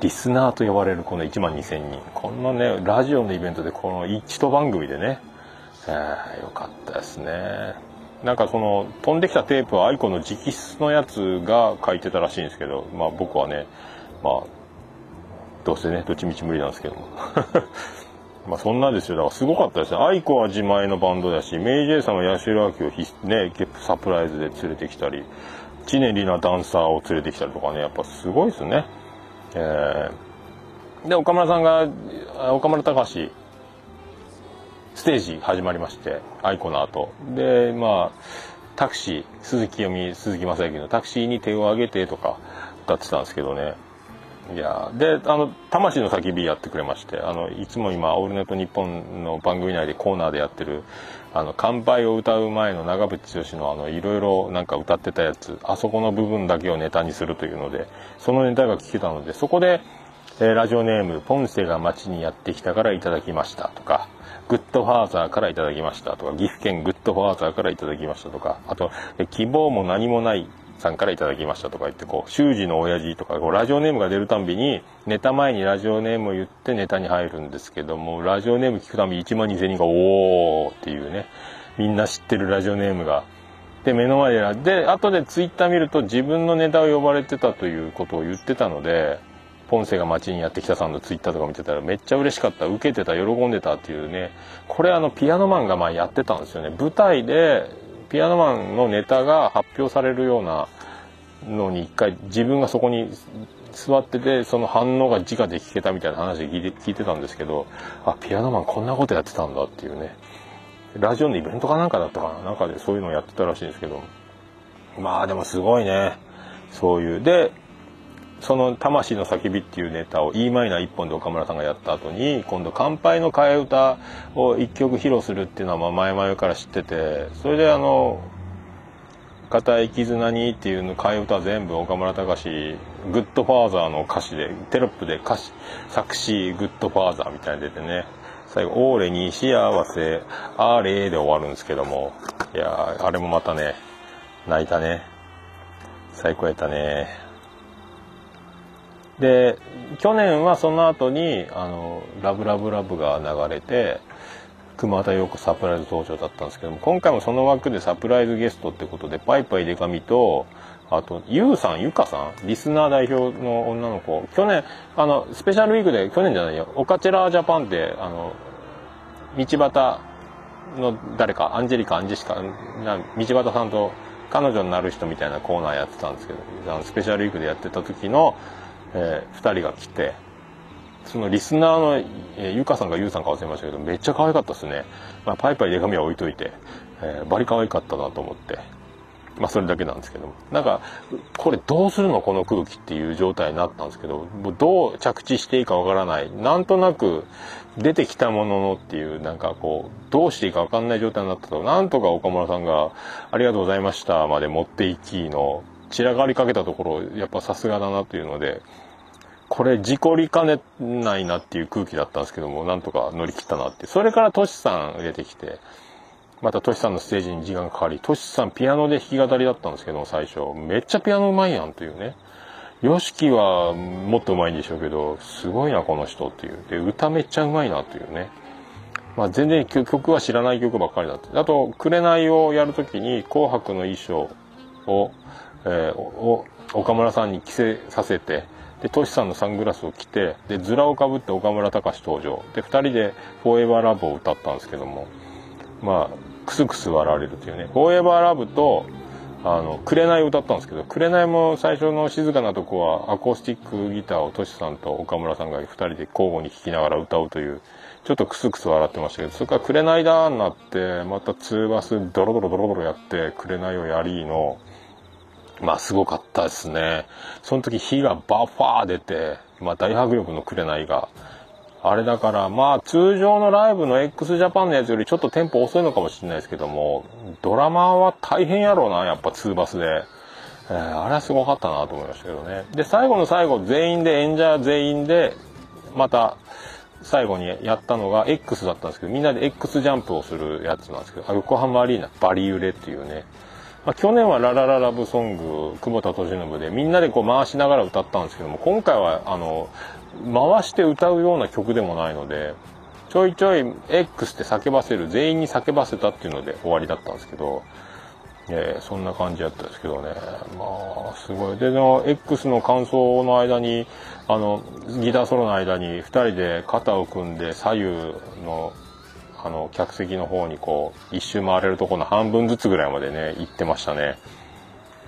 リスナーと呼ばれるこの1万2000人。こんなねラジオのイベントでこの一番組でね、えー、よかったですね。なんかその飛んできたテープはアイコの直筆のやつが書いてたらしいんですけどまあ僕はねまあどうせねどっちみち無理なんですけども。[laughs] まあそんなですよ。だからすごかったですねアイコは自前のバンドだしメイジェイさんは八代亜紀をひねサプライズで連れてきたり知念里奈ダンサーを連れてきたりとかねやっぱすごいですね。えー、で岡村さんが岡村隆史ステージ始まりまして aikoの後。でまあタクシー鈴木読み鈴木雅之のタクシーに手を挙げてとか歌ってたんですけどね。いやであの「魂の叫び」やってくれましてあのいつも今「オールナイトニッポン」の番組内でコーナーでやってる「あの乾杯」を歌う前の長渕剛のあのいろいろなんか歌ってたやつあそこの部分だけをネタにするというのでそのネタが聞けたのでそこで、えー、ラジオネーム「ポンセが街にやってきたからいただきました」とか「グッドファーザーからいただきました」とか岐阜県グッドファーザーからいただきましたとかあと「希望も何もないさんからいただきましたとか言ってこう修二の親父とかこうラジオネームが出るたんびにネタ前にラジオネームを言ってネタに入るんですけどもラジオネーム聞くたび1万2000人が「おー」っていうねみんな知ってるラジオネームが。で目の前でで後でツイッター見ると自分のネタを呼ばれてたということを言ってたのでポンセが街にやってきたさんのツイッターとか見てたらめっちゃ嬉しかった受けてた喜んでたっていうね。これあのピアノマンが前やってたんですよね。舞台でピアノマンのネタが発表されるようなのに一回自分がそこに座っててその反応が直で聞けたみたいな話聞いて聞いてたんですけどあピアノマンこんなことやってたんだっていうね。ラジオのイベントかなんかだったかな？中でそういうのをやってたらしいんですけど。まあでもすごいね。そういう。でその「魂の叫び」っていうネタを e マイナー1本で岡村さんがやった後に今度「乾杯の替え歌」を1曲披露するっていうのはま前々から知っててそれであの「固い絆に」っていうの替え歌全部岡村隆史グッドファーザーの歌詞でテロップで歌詞作詞グッドファーザーみたいに出てね最後「オーレに幸せあれ」で終わるんですけどもいやあれもまたね泣いたね。最高やったね。で去年はその後にあの「ラブラブラブ」が流れて熊田陽子サプライズ登場だったんですけども今回もその枠でサプライズゲストってことでパイパイデカミとあとゆうさんゆかさんリスナー代表の女の子去年あのスペシャルウィークで去年じゃないよオカチェラージャパンってあの道端の誰かアンジェリカアンジェシカな道端さんと彼女になる人みたいなコーナーやってたんですけどスペシャルウィークでやってた時の、えー、2人が来てそのリスナーの、えー、ゆかさんかゆうさんか忘れましたけどめっちゃ可愛かったですね、まあ、パイパイデカミは置いといて、えー、バリ可愛かったなと思ってまあそれだけなんですけども。なんかこれどうするの？この空気っていう状態になったんですけどどう着地していいかわからない。なんとなく出てきたもののっていうなんかこうどうしていいかわかんない状態になったと。なんとか岡村さんが「ありがとうございました」まで持っていきの散らかりかけたところやっぱさすがだなというのでこれ事故りかねないなっていう空気だったんですけどもなんとか乗り切ったなって。それからトシさん出てきてまたトシさんのステージに時間がかかりトシさんピアノで弾き語りだったんですけども最初めっちゃピアノうまいやんというね。YOSHIKI はもっとうまいんでしょうけどすごいなこの人っていう。で歌めっちゃうまいなというね。まあ、全然曲は知らない曲ばっかりだったあと「紅」をやるときに「紅白」の衣装を、えー、岡村さんに着せさせてでトシさんのサングラスを着てでズラをかぶって岡村隆史登場。で2人で「フォーエバーラブ」を歌ったんですけども。まあクスクス笑われるというね「フォーエバーラブ」と「あの紅」を歌ったんですけど紅も最初の静かなとこはアコースティックギターをトシさんと岡村さんが2人で交互に聴きながら歌うというちょっとクスクス笑ってましたけどそれから「紅だ」になってまたツーバスドロドロドロドロやって「紅をやり」のまあすごかったですね。その時火がバッファー出て、まあ大迫力の紅が。あれだからまあ通常のライブの x ジャパンのやつよりちょっとテンポ遅いのかもしれないですけども、ドラマは大変やろうな、やっぱ2バスで。えー、あれはすごかったなと思いましたけどね。で、最後の最後全員で演者全員で、また最後にやったのが X だったんですけど、みんなで X ジャンプをするやつなんですけど、横浜アリーナバリ揺れっていうね、まあ、去年は「ララララブソング」久保田利伸でみんなでこう回しながら歌ったんですけども今回はあの回して歌うような曲でもないのでちょいちょい X って叫ばせる全員に叫ばせたっていうので終わりだったんですけど、えー、そんな感じだったんですけどね。まあすごい。での X の感想の間にあのギターソロの間に2人で肩を組んで左右のあの客席の方にこう一周回れるとこの半分ずつぐらいまでね行ってましたね。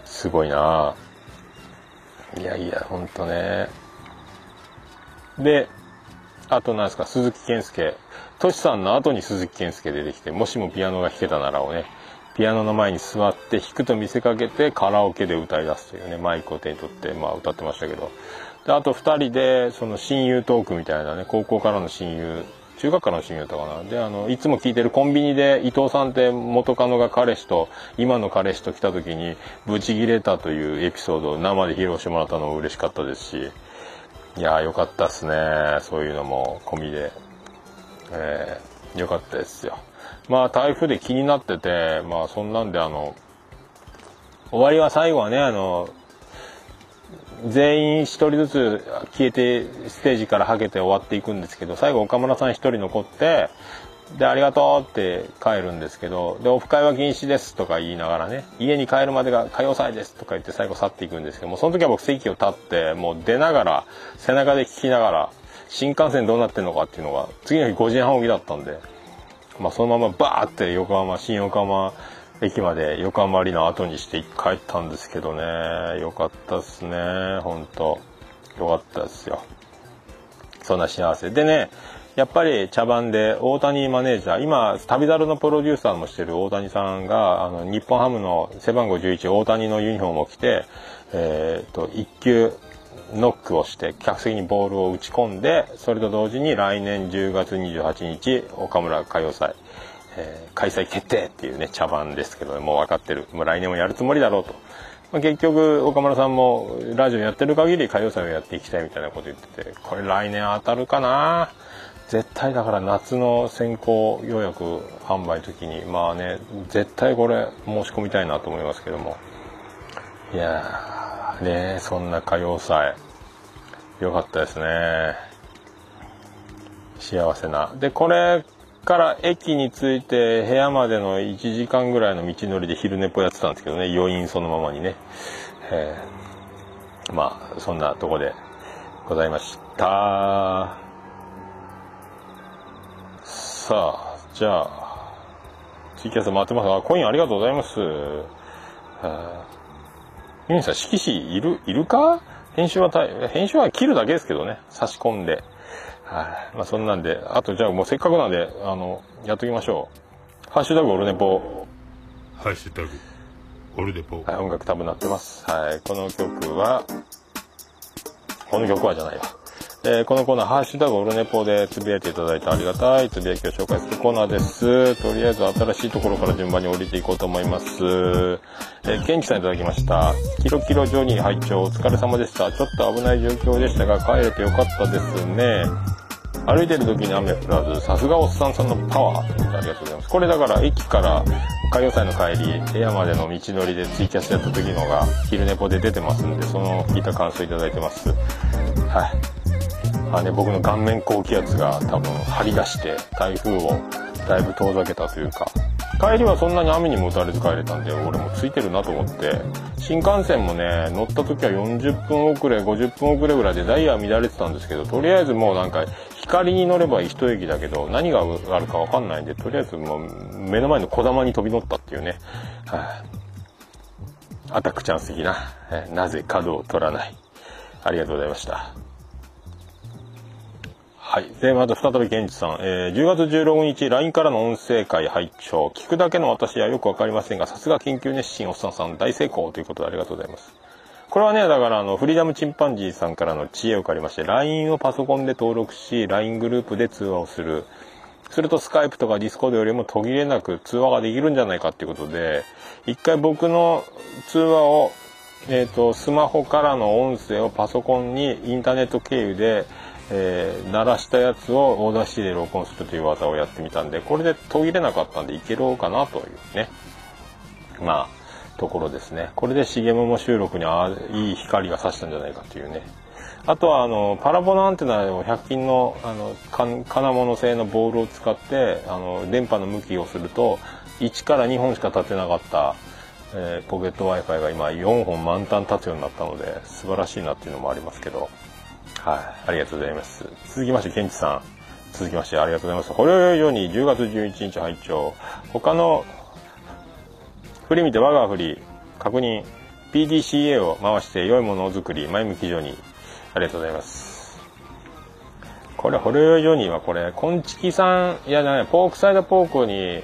すごいな。いやいやほんとね。であとなんですか鈴木健介。トシさんの後に鈴木健介出てきてもしもピアノが弾けたならをねピアノの前に座って弾くと見せかけてカラオケで歌い出すというねマイクを手に取ってまあ歌ってましたけど。であと2人でその親友トークみたいなね高校からの親友中学からの親友だったかな。であのいつも聞いてるコンビニで伊藤さんって元カノが彼氏と今の彼氏と来た時にブチギレたというエピソードを生で披露してもらったのも嬉しかったですし。いやーよかったっすね。そういうのも込みで。えー、よかったですよ。まあ台風で気になっててまあそんなんであの終わりは最後はねあの全員1人ずつ消えてステージからはけて終わっていくんですけど最後岡村さん1人残ってでありがとうって帰るんですけどでオフ会は禁止ですとか言いながらね家に帰るまでが歌謡祭ですとか言って最後去っていくんですけどもその時は僕席を立ってもう出ながら背中で聞きながら新幹線どうなってんのかっていうのが次の日5時半起きだったんで、まあ、そのままバーって横浜新横浜駅まで横浜アリーナ後にして帰ったんですけどね。よかったっすね。本当。よかったですよ。そんな幸せ。でねやっぱり茶番で大谷マネージャー今旅猿のプロデューサーもしてる大谷さんがあの日本ハムの背番号11大谷のユニフォームを着て、えーと、1球ノックをして客席にボールを打ち込んでそれと同時に来年10月28日岡村歌謡祭。えー、開催決定っていうね茶番ですけどもう分かってる。もう来年もやるつもりだろうと、まあ、結局岡村さんもラジオやってる限り歌謡祭をやっていきたいみたいなこと言っててこれ来年当たるかな？絶対だから夏の先行予約販売の時にまあね絶対これ申し込みたいなと思いますけども。いやーねそんな歌謡祭よかったですね。幸せな。でこれから駅に着いて部屋までの1時間ぐらいの道のりで昼寝っぽやってたんですけどね。余韻そのままにね、えーまあそんなとこでございました。さあじゃあツイキャス回ってます。がコインありがとうございます。ユニさん色紙いるいるか？編集は編集は切るだけですけどね。差し込んで。はい、まあそんなんであとじゃあもうせっかくなんであのやっときましょう「ハッシュタグオルネポ」ハッシュタグオルデポ。はい、音楽多分鳴ってます。はい、この曲は、この曲はじゃないわ。えーこのコーナー、ハッシュタグオルネポでつぶやいていただいてありがたいつぶやきを紹介するコーナーです。とりあえず新しいところから順番に降りていこうと思います。えー、ケンチさんいただきました。キロキロジョニー拝聴お疲れ様でした。ちょっと危ない状況でしたが、帰れてよかったですね。歩いてる時に雨降らず、さすがおっさんさんのパワーということでありがとうございます。これだから駅から歌謡祭の帰り、部屋までの道のりでツイキャスやった時のが昼寝ぽで出てますんで、その聞いた感想いただいてます。はい。まあね、僕の顔面高気圧が多分張り出して台風をだいぶ遠ざけたというか、帰りはそんなに雨にも打たれず帰れたんで、俺もついてるなと思って、新幹線もね、乗った時は40分遅れ、50分遅れぐらいでダイヤ乱れてたんですけど、とりあえずもうなんか、光に乗れば一駅だけど、何があるかわかんないんで、とりあえずもう目の前の小玉に飛び乗ったっていうね。はい、アタックチャンス的な、えなぜ角を取らない。ありがとうございました。はい。で、また再びケンチさん。えー10月16日、LINE からの音声会拝聴聞くだけの私はよくわかりませんが、さすが研究熱心おっさんさん大成功ということでありがとうございます。これはね、だからあの、フリーダムチンパンジーさんからの知恵を借りまして、LINE をパソコンで登録し、LINE グループで通話をする。するとスカイプとかディスコードよりも途切れなく通話ができるんじゃないかっていうことで、一回僕の通話を、えっ、と、スマホからの音声をパソコンにインターネット経由で、えー鳴らしたやつをオーダーシーで録音するという技をやってみたんで、これで途切れなかったんでいけろうかなというね。まあ、ところですね。これで CM も収録にあいい光が差したんじゃないかというね。あとは、あの、パラボナアンテナでも100均の、あの、金物製のボールを使って、あの、電波の向きをすると、1から2本しか立てなかった、えーポケット Wi-Fi が今4本満タン立つようになったので、素晴らしいなっていうのもありますけど、はい、ありがとうございます。続きまして、ケンチさん。続きまして、ありがとうございます。ほろよいように10月11日拝聴他の振り見て我が振り、確認、PDCA を回して良いものを作り、前向き上に。ありがとうございます。これ、ホロヨイジョニーはこれ、コンチキさん、いやじゃない、ポークサイドポークに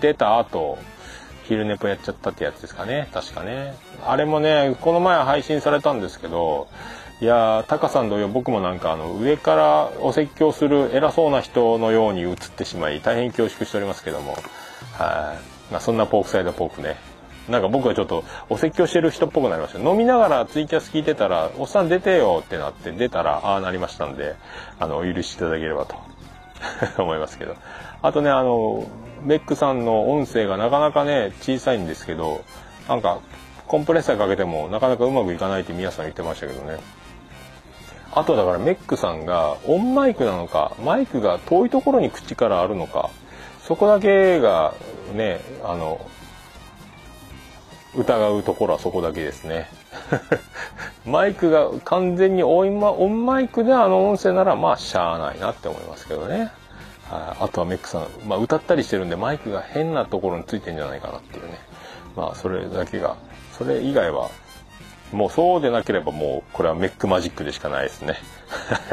出た後、昼寝ぽやっちゃったってやつですかね。確かね。あれもね、この前配信されたんですけど、いや、タカさん同様僕もなんかあの、上からお説教する偉そうな人のように映ってしまい、大変恐縮しておりますけども、はい。まあそんなポークサイドポークね。なんか僕はちょっとお説教してる人っぽくなりました。飲みながらツイキャス聞いてたら、おっさん出てよってなって出たら、ああなりましたんで、あの、お許しいただければと [laughs] 思いますけど。あとね、あの、メックさんの音声がなかなかね、小さいんですけど、なんか、コンプレッサーかけてもなかなかうまくいかないって皆さん言ってましたけどね。あとだからメックさんがオンマイクなのか、マイクが遠いところに口からあるのか、そこだけがね、あの、疑うところはそこだけですね。[laughs] マイクが完全にオンマオンマイクであの音声ならまあしゃあないなって思いますけどね。あとはメックさん、まあ歌ったりしてるんでマイクが変なところについてんじゃないかなっていうね。まあそれだけが、それ以外はもうそうでなければもうこれはメックマジックでしかないですね。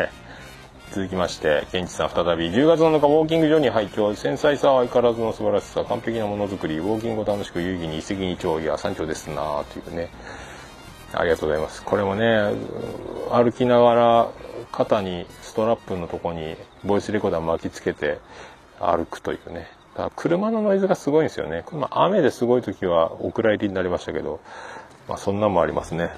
[laughs] 続きまして、ケンチさん再び、10月7日ウォーキング場に拝聴繊細さは相変わらずの素晴らしさ、完璧なものづくり、ウォーキングを楽しく有意義に一石二鳥や山頂ですなというね。ありがとうございます。これもね、歩きながら肩にストラップのとこにボイスレコーダー巻きつけて歩くというね。だから車のノイズがすごいんですよね。ま、雨ですごい時はお蔵入りになりましたけど、まあそんなもありますね。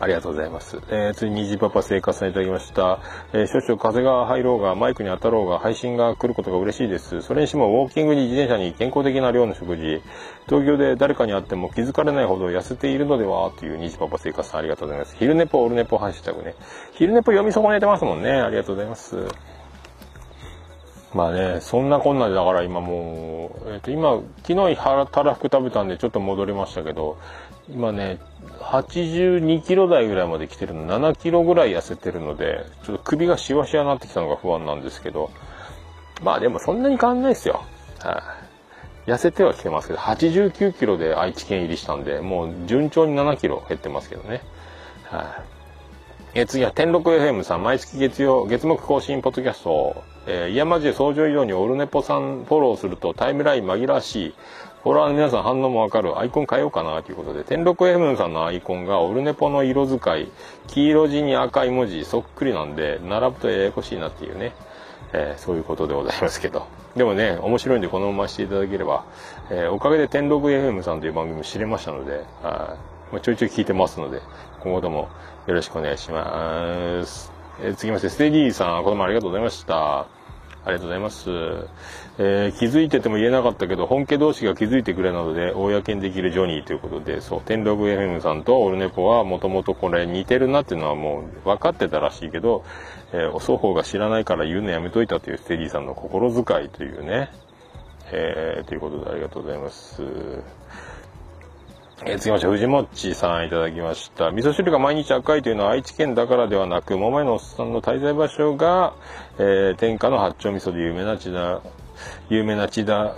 ありがとうございます。えー、次にじパパ生活さんいただきました。えー少々風が入ろうが、マイクに当たろうが、配信が来ることが嬉しいです。それにしても、ウォーキングに自転車に健康的な量の食事、東京で誰かに会っても気づかれないほど痩せているのではというにじパパ生活さんありがとうございます。昼寝ぽ、オルネポ、ハッシュタグね。昼寝ぽ読み損ねてますもんね。ありがとうございます。まあね、そんなこんなでだから今もう、えっ、と今、昨日腹たらふく食べたんでちょっと戻りましたけど、今ね、82キロ台ぐらいまで来てるの、7キロぐらい痩せてるので、ちょっと首がシワシワになってきたのが不安なんですけど、まあでもそんなに変わんないですよ。はい、痩せてはきてますけど、89キロで愛知県入りしたんで、もう順調に7キロ減ってますけどね。はい、え次は天禄 FM さん、毎月月曜、月木更新ポッドキャスト、えー、イヤマジで登場以上にオルネポさんフォローするとタイムライン紛らわしい、フォロワーの皆さん反応もわかる、アイコン変えようかなということで、天禄 FM さんのアイコンがオルネポの色使い、黄色地に赤い文字、そっくりなんで、並ぶとややこしいなっていうね、えーそういうことでございますけど。でもね、面白いんでこのまましていただければ、えーおかげで天禄 FM さんという番組も知れましたので、はいまあちょいちょい聞いてますので、今後ともよろしくお願いします。えー続きまして、ステディーさん、この前ありがとうございました。ありがとうございます。えー気づいてても言えなかったけど、本家同士が気づいてくれなので、公にできるジョニーということで、そう、天禄 FM さんとオルネポはもともとこれ似てるなっていうのはもう分かってたらしいけど、えー双方が知らないから言うのやめといたというステディさんの心遣いというね、えーということでありがとうございます。えー、続きまして、藤もっちさんいただきました。味噌汁が毎日赤いというのは愛知県だからではなく、桃屋のおっさんの滞在場所が、えー天下の八丁味噌で有名な千田、有名な千田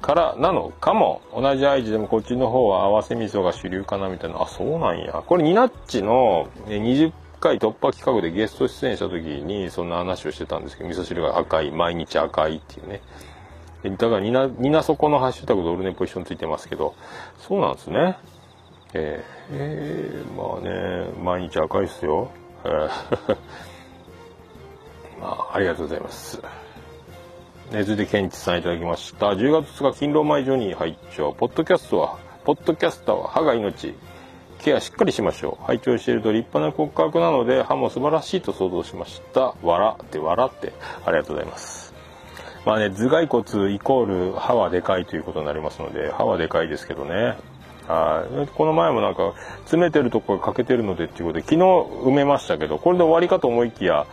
からなのかも。同じ愛知でもこっちの方は合わせ味噌が主流かなみたいな。あ、そうなんや。これ、ニナッチの20回突破企画でゲスト出演した時にそんな話をしてたんですけど、味噌汁が赤い、毎日赤いっていうね。だからニナ、ニナそこのハッシュタグでオルネポ一緒についてますけど、そうなんですね。えーえーまあね、毎日赤いっすよ。[laughs] まあ、ありがとうございます。ね、続いてケンチさんいただきました。10月2日、勤労前ジョニー拝聴ポッドキャストは、ポッドキャスターは歯が命。ケアしっかりしましょう。拝聴していると立派な骨格なので、歯も素晴らしいと想像しました。笑って笑って。ありがとうございます。まあね、頭蓋骨イコール歯はでかいということになりますので、歯はでかいですけどね。はい。この前もなんか、詰めてるとこが欠けてるのでっていうことで、昨日埋めましたけど、これで終わりかと思いきや、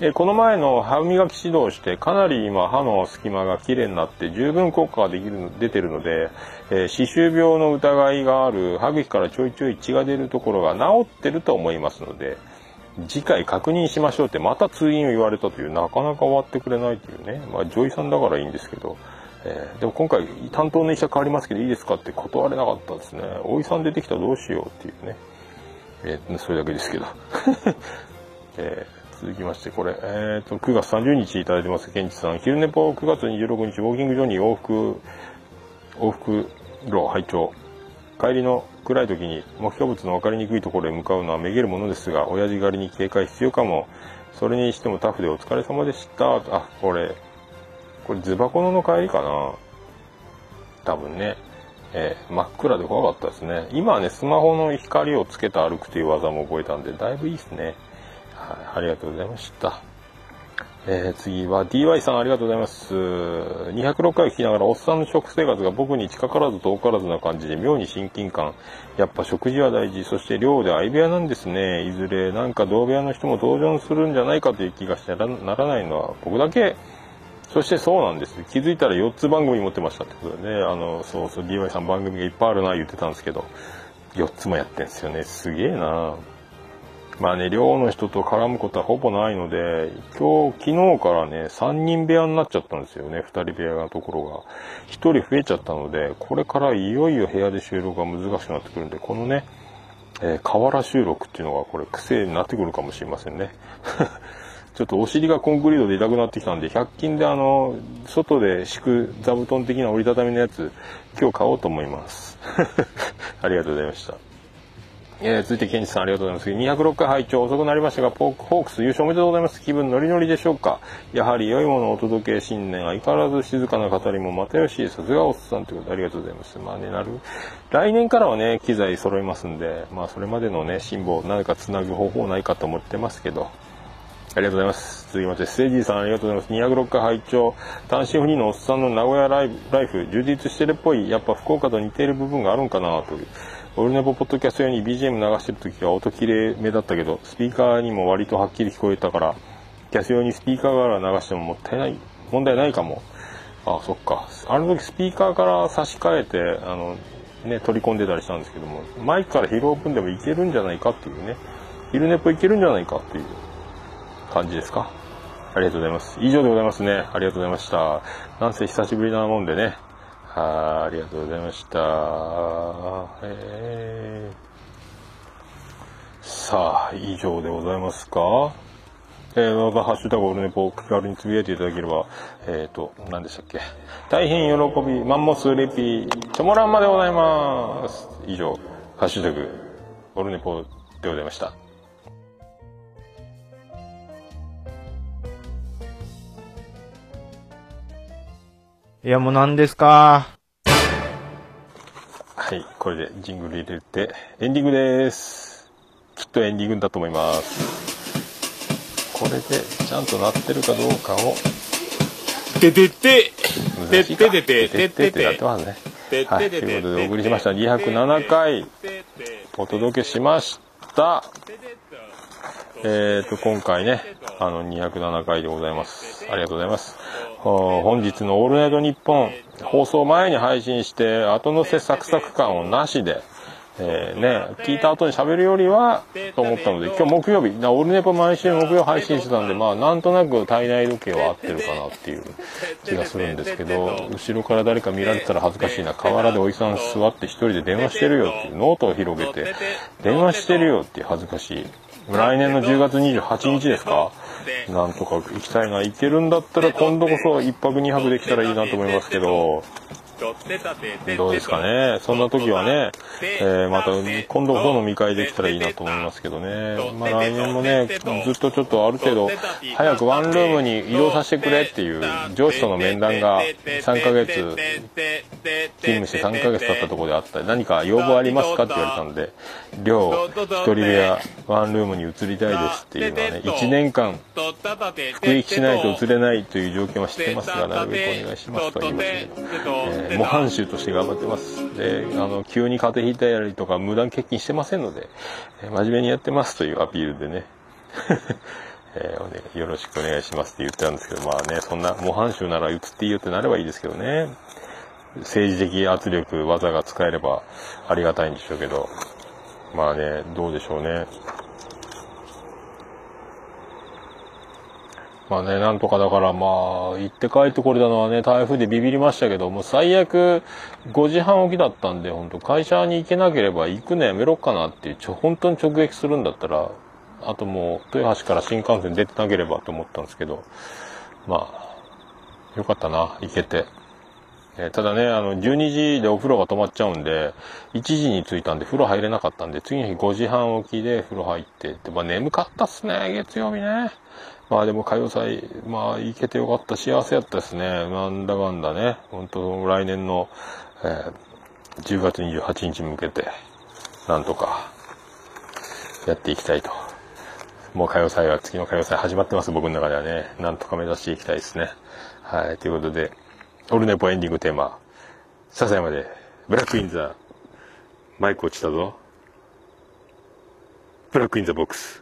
えこの前の歯磨き指導して、かなり今歯の隙間が綺麗になって、十分効果ができる出てるので、え歯周病の疑いがある歯茎からちょいちょい血が出るところが治ってると思いますので、次回確認しましょうってまた通院を言われたというなかなか終わってくれないというねまあ女医さんだからいいんですけど、えーでも今回担当の医者変わりますけどいいですかって断れなかったですね。お医さん出てきたらどうしようっていうね、えーそれだけですけど、[laughs] えー続きましてこれ、えー、と9月30日いただいてます。ケンチさん。昼寝ぽ9月26日ウォーキングジョニー往復往復路拝聴。帰りの暗い時に目標物の分かりにくいところへ向かうのはめげるものですが親父狩りに警戒必要かも。それにしてもタフでお疲れ様でした。あこれこれズバコノの帰りかな。多分ね、えー真っ暗で怖かったですね。今はねスマホの光をつけて歩くという技も覚えたんでだいぶいいですね。はいありがとうございましたえー次は DY さんありがとうございます。206回聞きながらおっさんの食生活が僕に近からず遠からずな感じで妙に親近感。やっぱ食事は大事。そして寮で相部屋なんですね。いずれなんか同部屋の人も登場するんじゃないかという気がしてならないのは僕だけ。そしてそうなんです。気づいたら4つ番組持ってましたってことでね。あの、そうそう DY さん番組がいっぱいあるな言ってたんですけど、4つもやってんですよね。すげえなまあね、寮の人と絡むことはほぼないので、今日、昨日からね、3人部屋になっちゃったんですよね、2人部屋のところが。1人増えちゃったので、これからいよいよ部屋で収録が難しくなってくるんで、このね、えー河原収録っていうのがこれ癖になってくるかもしれませんね。[laughs] ちょっとお尻がコンクリートで痛くなってきたんで、100均であの、外で敷く座布団的な折りたたみのやつ、今日買おうと思います。[laughs] ありがとうございました。えー続いてケンチさんありがとうございます。206回拝聴遅くなりましたがポークホークス優勝おめでとうございます。気分ノリノリでしょうか。やはり良いものをお届け新年相変わらず静かな語りもまたよしさすがおっさんということでありがとうございます。まあねなる。来年からはね機材揃いますんでまあそれまでのね辛抱何かつなぐ方法ないかと思ってますけど。ありがとうございます。続きまして、ステージーさんありがとうございます。206回拝聴。単身フリーのおっさんの名古屋ライライフ、充実してるっぽい、やっぱ福岡と似ている部分があるんかなという。オルネポポッドキャスト用に BGM 流してる時は音綺麗めだったけど、スピーカーにも割とはっきり聞こえたから、キャス用にスピーカーから流してももったいない、問題ないかも。あそっか。あの時スピーカーから差し替えて、あの、ね、取り込んでたりしたんですけども、マイクから拾う分でもいけるんじゃないかっていうね、昼寝っぽいけるんじゃないかっていう感じですか。ありがとうございます。以上でございますね。ありがとうございました。なんせ久しぶりなもんでね。はい、ありがとうございました。えー、さあ、以上でございますか？えー、また、ハッシュタグオルネポを気軽につぶやいていただければ、えっ、ー、と、何でしたっけ？大変喜び、マンモスレピ、チョモランマでございます。以上、ハッシュタグ、オルネポでございました。いや、もう何ですか？はい、これでジングル入れて、エンディングです。きっとエンディングだと思います。これでちゃんと鳴ってるかどうかをてててててててててってなってますね。てはい、ということでお送りしました207回お届けしました。えーと、今回ね、あの、207回でございます。ありがとうございます。本日のオールナイトニッポン、放送前に配信して、後乗せサクサク感をなしで、えーね、聞いた後に喋るよりは、と思ったので、今日木曜日、なオールネポ毎週木曜配信してたんで、まあ、なんとなく体内時計は合ってるかなっていう気がするんですけど、後ろから誰か見られたら恥ずかしいな。河原でおじさん座って一人で電話してるよっていう、ノートを広げて、電話してるよっていう恥ずかしい。来年の10月28日ですか？なんとか行きたいな。行けるんだったら今度こそ1泊2泊できたらいいなと思いますけど、どうですかね。そんな時はね、えーまた今度こそ飲み会できたらいいなと思いますけどね。まあ来年もね、ずっとちょっとある程度、早くワンルームに移動させてくれっていう上司との面談が3ヶ月勤務して3ヶ月経ったところであったり、何か要望ありますかって言われたんで、寮、一人部屋、ワンルームに移りたいですっていうのはね、1年間服役しないと移れないという条件は知ってますが、なるべくお願いしますとは言いましたけど、えー模範囚として頑張ってます。で、あの、急に風邪ひいたりとか無断欠勤してませんので、え真面目にやってますというアピールでね、[laughs] えーねよろしくお願いしますって言ってたんですけど、まあね、そんな模範囚なら移っていいよってなればいいですけどね。政治的圧力、技が使えればありがたいんでしょうけど、まあね、どうでしょうね。まあね、なんとかだからまあ、行って帰ってこれたのはね、台風でビビりましたけど、もう最悪5時半起きだったんで、本当会社に行けなければ行くのやめろっかなっていう、ちょ、本当に直撃するんだったら、あともう、豊橋から新幹線出てなければと思ったんですけど、まあ、よかったな、行けて。えただね、あの、12時でお風呂が止まっちゃうんで、1時に着いたんで風呂入れなかったんで、次の日5時半起きで風呂入ってって、まあ眠かったっすね、月曜日ね。まあでも歌謡祭、まあ行けてよかった、幸せやったですね。なんだかんだね、本当来年の、えー10月28日に向けて、なんとか、やっていきたいと。もう歌謡祭は、次の歌謡祭始まってます、僕の中ではね。なんとか目指していきたいですね。はい、ということで、オルネポエンディングテーマ、笹山で、 Black in the、マイク落ちたぞ。 Black in the Box。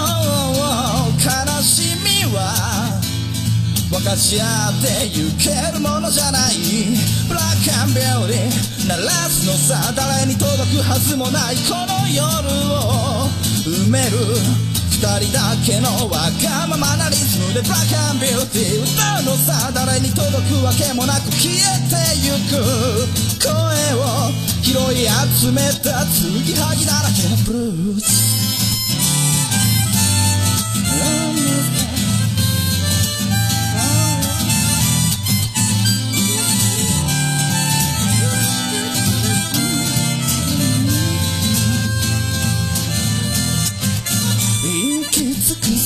かち合ってゆけるものじゃない。ブラックンビューティー鳴らすのさ誰に届くはずもないこの夜を埋める二人だけのわがままなリズムでブラックンビューティー歌うのさ誰に届くわけもなく消えてゆく。声を拾い集めた継ぎはぎだらけのブルース。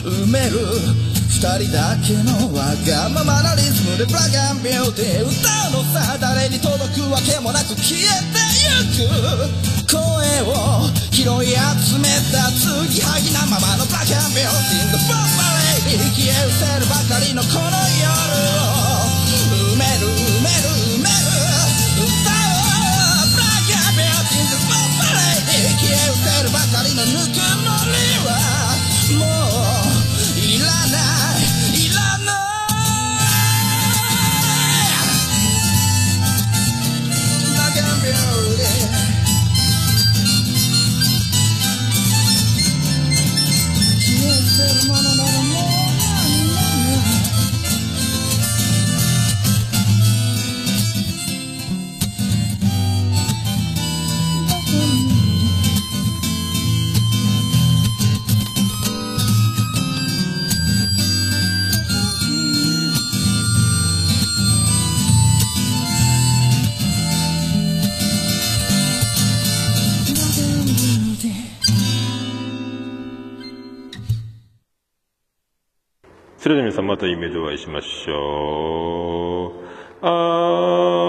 埋める二人だけのわがままなリズムでブラックアンビューティー歌うのさ誰に届くわけもなく消えてゆく声を拾い集めた継ぎはぎなままのブラックアンビューティー The Bomb Lady 消え失せるばかりのこの夜を埋める埋める埋める歌おうブラックアンビューティー The Bomb Lady 消え失せるばかりのぬくもりはそれでは皆さんまた夢でお会いしましょう。あー